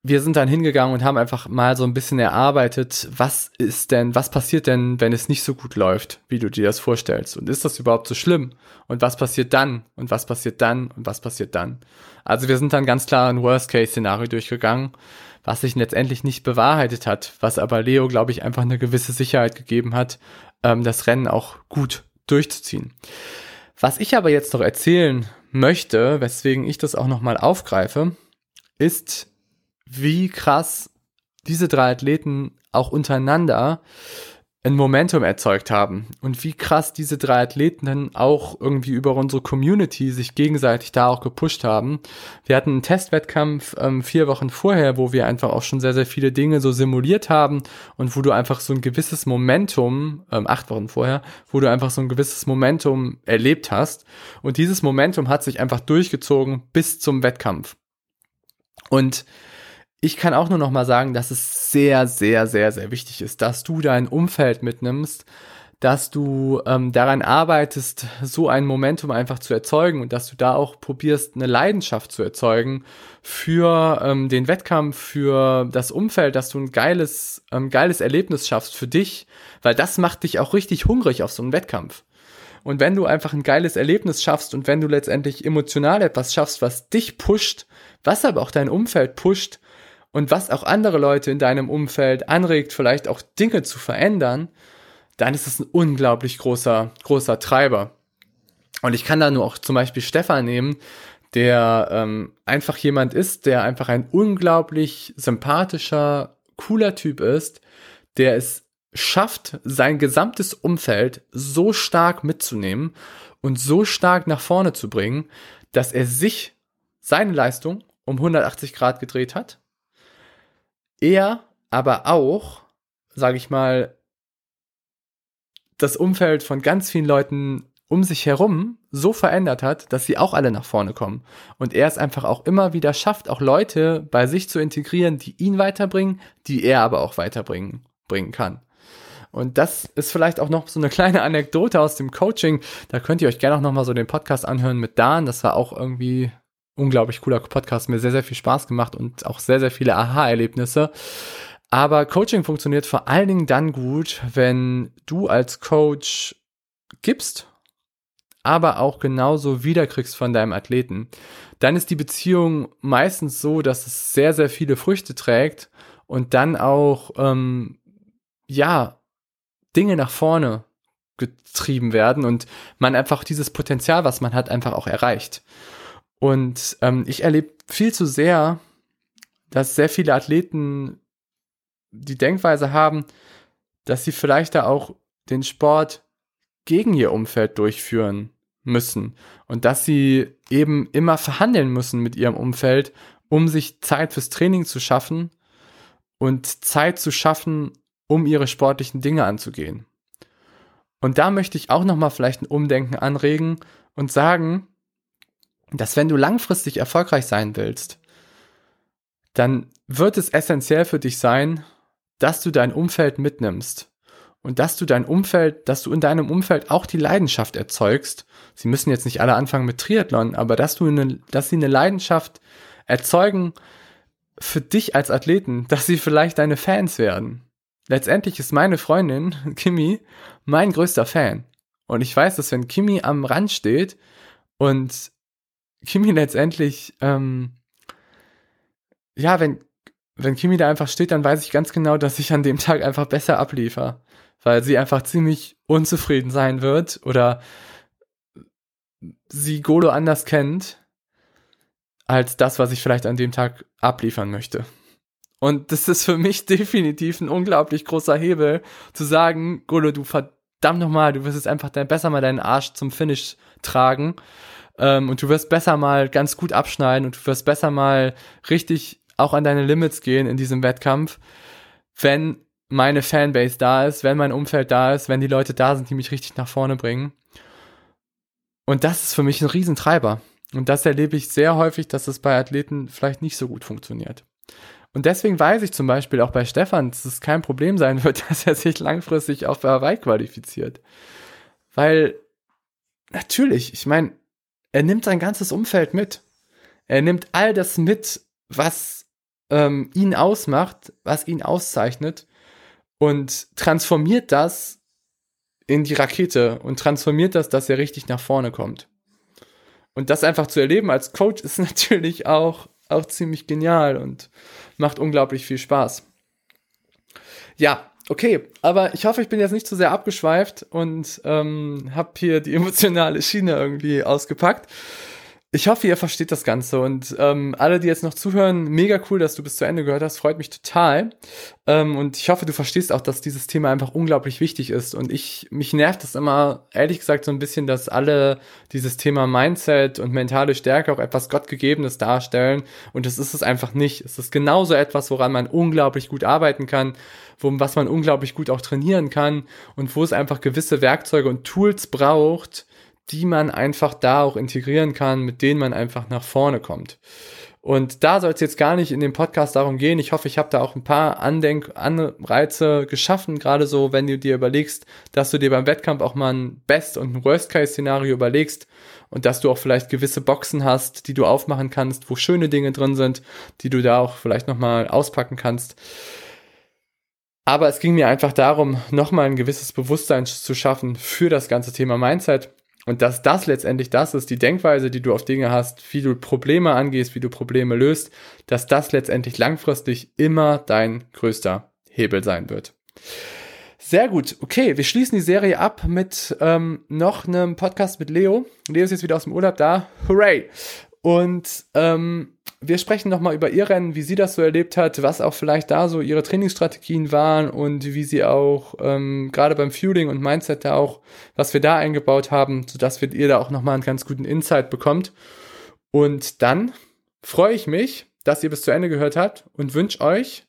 wir sind dann hingegangen und haben einfach mal so ein bisschen erarbeitet, was ist denn, was passiert denn, wenn es nicht so gut läuft, wie du dir das vorstellst? Und ist das überhaupt so schlimm? Und was passiert dann? Und was passiert dann? Und was passiert dann? Also wir sind dann ganz klar ein Worst-Case-Szenario durchgegangen, was sich letztendlich nicht bewahrheitet hat, was aber Leo, glaube ich, einfach eine gewisse Sicherheit gegeben hat, ähm, das Rennen auch gut durchzuziehen. Was ich aber jetzt noch erzählen möchte, weswegen ich das auch nochmal aufgreife, ist, wie krass diese drei Athleten auch untereinander ein Momentum erzeugt haben und wie krass diese drei Athleten dann auch irgendwie über unsere Community sich gegenseitig da auch gepusht haben. Wir hatten einen Testwettkampf ähm, vier Wochen vorher, wo wir einfach auch schon sehr, sehr viele Dinge so simuliert haben und wo du einfach so ein gewisses Momentum, ähm, acht Wochen vorher, wo du einfach so ein gewisses Momentum erlebt hast. Und dieses Momentum hat sich einfach durchgezogen bis zum Wettkampf. Und ich kann auch nur noch mal sagen, dass es sehr, sehr, sehr, sehr wichtig ist, dass du dein Umfeld mitnimmst, dass du ähm, daran arbeitest, so ein Momentum einfach zu erzeugen und dass du da auch probierst, eine Leidenschaft zu erzeugen für ähm, den Wettkampf, für das Umfeld, dass du ein geiles, ähm, geiles Erlebnis schaffst für dich, weil das macht dich auch richtig hungrig auf so einen Wettkampf. Und wenn du einfach ein geiles Erlebnis schaffst und wenn du letztendlich emotional etwas schaffst, was dich pusht, was aber auch dein Umfeld pusht, und was auch andere Leute in deinem Umfeld anregt, vielleicht auch Dinge zu verändern, dann ist es ein unglaublich großer, großer Treiber. Und ich kann da nur auch zum Beispiel Stefan nehmen, der ähm, einfach jemand ist, der einfach ein unglaublich sympathischer, cooler Typ ist, der es schafft, sein gesamtes Umfeld so stark mitzunehmen und so stark nach vorne zu bringen, dass er sich seine Leistung um 180 Grad gedreht hat er aber auch, sage ich mal, das Umfeld von ganz vielen Leuten um sich herum so verändert hat, dass sie auch alle nach vorne kommen. Und er es einfach auch immer wieder schafft, auch Leute bei sich zu integrieren, die ihn weiterbringen, die er aber auch weiterbringen bringen kann. Und das ist vielleicht auch noch so eine kleine Anekdote aus dem Coaching. Da könnt ihr euch gerne auch noch mal so den Podcast anhören mit Dan. Das war auch irgendwie unglaublich cooler Podcast, mir sehr, sehr viel Spaß gemacht und auch sehr, sehr viele Aha-Erlebnisse. Aber Coaching funktioniert vor allen Dingen dann gut, wenn du als Coach gibst, aber auch genauso wiederkriegst von deinem Athleten. Dann ist die Beziehung meistens so, dass es sehr, sehr viele Früchte trägt und dann auch, ähm, ja, Dinge nach vorne getrieben werden und man einfach dieses Potenzial, was man hat, einfach auch erreicht. Und ähm, ich erlebe viel zu sehr, dass sehr viele Athleten die Denkweise haben, dass sie vielleicht da auch den Sport gegen ihr Umfeld durchführen müssen und dass sie eben immer verhandeln müssen mit ihrem Umfeld, um sich Zeit fürs Training zu schaffen und Zeit zu schaffen, um ihre sportlichen Dinge anzugehen. Und da möchte ich auch noch mal vielleicht ein Umdenken anregen und sagen, dass wenn du langfristig erfolgreich sein willst, dann wird es essentiell für dich sein, dass du dein Umfeld mitnimmst und dass du dein Umfeld, dass du in deinem Umfeld auch die Leidenschaft erzeugst. Sie müssen jetzt nicht alle anfangen mit Triathlon, aber dass du eine, dass sie eine Leidenschaft erzeugen für dich als Athleten, dass sie vielleicht deine Fans werden. Letztendlich ist meine Freundin <laughs> Kimi mein größter Fan. Und ich weiß, dass wenn Kimi am Rand steht und Kimi letztendlich, ähm, ja, wenn, wenn Kimi da einfach steht, dann weiß ich ganz genau, dass ich an dem Tag einfach besser abliefer. Weil sie einfach ziemlich unzufrieden sein wird oder sie Golo anders kennt als das, was ich vielleicht an dem Tag abliefern möchte. Und das ist für mich <laughs> definitiv ein unglaublich großer Hebel, zu sagen, Golo, du verdammt nochmal, du wirst jetzt einfach besser mal deinen Arsch zum Finish tragen ähm, und du wirst besser mal ganz gut abschneiden und du wirst besser mal richtig auch an deine Limits gehen in diesem Wettkampf, wenn meine Fanbase da ist, wenn mein Umfeld da ist, wenn die Leute da sind, die mich richtig nach vorne bringen. Und das ist für mich ein Riesentreiber. Und das erlebe ich sehr häufig, dass es bei Athleten vielleicht nicht so gut funktioniert. Und deswegen weiß ich zum Beispiel auch bei Stefan, dass es kein Problem sein wird, <laughs> dass er sich langfristig auf Hawaii qualifiziert. Weil natürlich, ich meine, er nimmt sein ganzes Umfeld mit. Er nimmt all das mit, was ähm, ihn ausmacht, was ihn auszeichnet und transformiert das in die Rakete und transformiert das, dass er richtig nach vorne kommt. Und das einfach zu erleben als Coach ist <laughs> natürlich auch, auch ziemlich genial und macht unglaublich viel Spaß. Ja, okay, aber ich hoffe, ich bin jetzt nicht zu sehr abgeschweift und ähm, habe hier die <laughs> emotionale Schiene irgendwie ausgepackt. Ich hoffe, ihr versteht das Ganze und ähm, alle, die jetzt noch zuhören, mega cool, dass du bis zu Ende gehört hast, freut mich total. Ähm, und ich hoffe, du verstehst auch, dass dieses Thema einfach unglaublich wichtig ist. Und ich, mich nervt das immer, ehrlich gesagt, so ein bisschen, dass alle dieses Thema Mindset und mentale Stärke auch etwas Gottgegebenes darstellen. Und das ist es einfach nicht. Es ist genauso etwas, woran man unglaublich gut arbeiten kann, wo, was man unglaublich gut auch trainieren kann und wo es einfach gewisse Werkzeuge und Tools braucht, die man einfach da auch integrieren kann, mit denen man einfach nach vorne kommt. Und da soll es jetzt gar nicht in dem Podcast darum gehen. Ich hoffe, ich habe da auch ein paar Andenk Anreize geschaffen, gerade so, wenn du dir überlegst, dass du dir beim Wettkampf auch mal ein Best- und ein Worst-Case-Szenario überlegst und dass du auch vielleicht gewisse Boxen hast, die du aufmachen kannst, wo schöne Dinge drin sind, die du da auch vielleicht nochmal auspacken kannst. Aber es ging mir einfach darum, nochmal ein gewisses Bewusstsein zu schaffen für das ganze Thema Mindset und dass das letztendlich das ist, die Denkweise, die du auf Dinge hast, wie du Probleme angehst, wie du Probleme löst, dass das letztendlich langfristig immer dein größter Hebel sein wird. Sehr gut. Okay, wir schließen die Serie ab mit ähm, noch einem Podcast mit Leo. Leo ist jetzt wieder aus dem Urlaub da. Hooray! Und ähm, wir sprechen nochmal über ihr Rennen, wie sie das so erlebt hat, was auch vielleicht da so ihre Trainingsstrategien waren und wie sie auch ähm, gerade beim Fueling und Mindset da auch, was wir da eingebaut haben, sodass wir ihr da auch nochmal einen ganz guten Insight bekommt. Und dann freue ich mich, dass ihr bis zu Ende gehört habt und wünsche euch,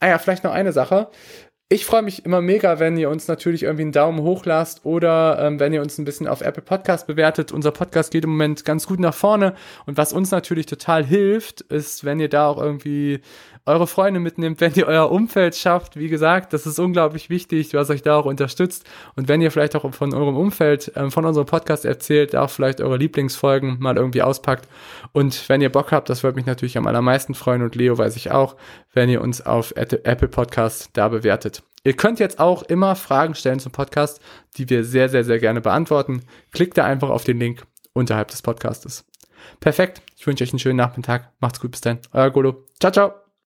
ah ja, vielleicht noch eine Sache. Ich freue mich immer mega, wenn ihr uns natürlich irgendwie einen Daumen hoch lasst oder ähm, wenn ihr uns ein bisschen auf Apple Podcast bewertet. Unser Podcast geht im Moment ganz gut nach vorne und was uns natürlich total hilft, ist, wenn ihr da auch irgendwie eure Freunde mitnimmt, wenn ihr euer Umfeld schafft. Wie gesagt, das ist unglaublich wichtig, was euch da auch unterstützt. Und wenn ihr vielleicht auch von eurem Umfeld, ähm, von unserem Podcast erzählt, auch vielleicht eure Lieblingsfolgen mal irgendwie auspackt. Und wenn ihr Bock habt, das würde mich natürlich am allermeisten freuen und Leo weiß ich auch, wenn ihr uns auf Apple Podcast da bewertet. Ihr könnt jetzt auch immer Fragen stellen zum Podcast, die wir sehr, sehr, sehr gerne beantworten. Klickt da einfach auf den Link unterhalb des Podcastes. Perfekt. Ich wünsche euch einen schönen Nachmittag. Macht's gut. Bis dann. Euer Golo. Ciao, ciao.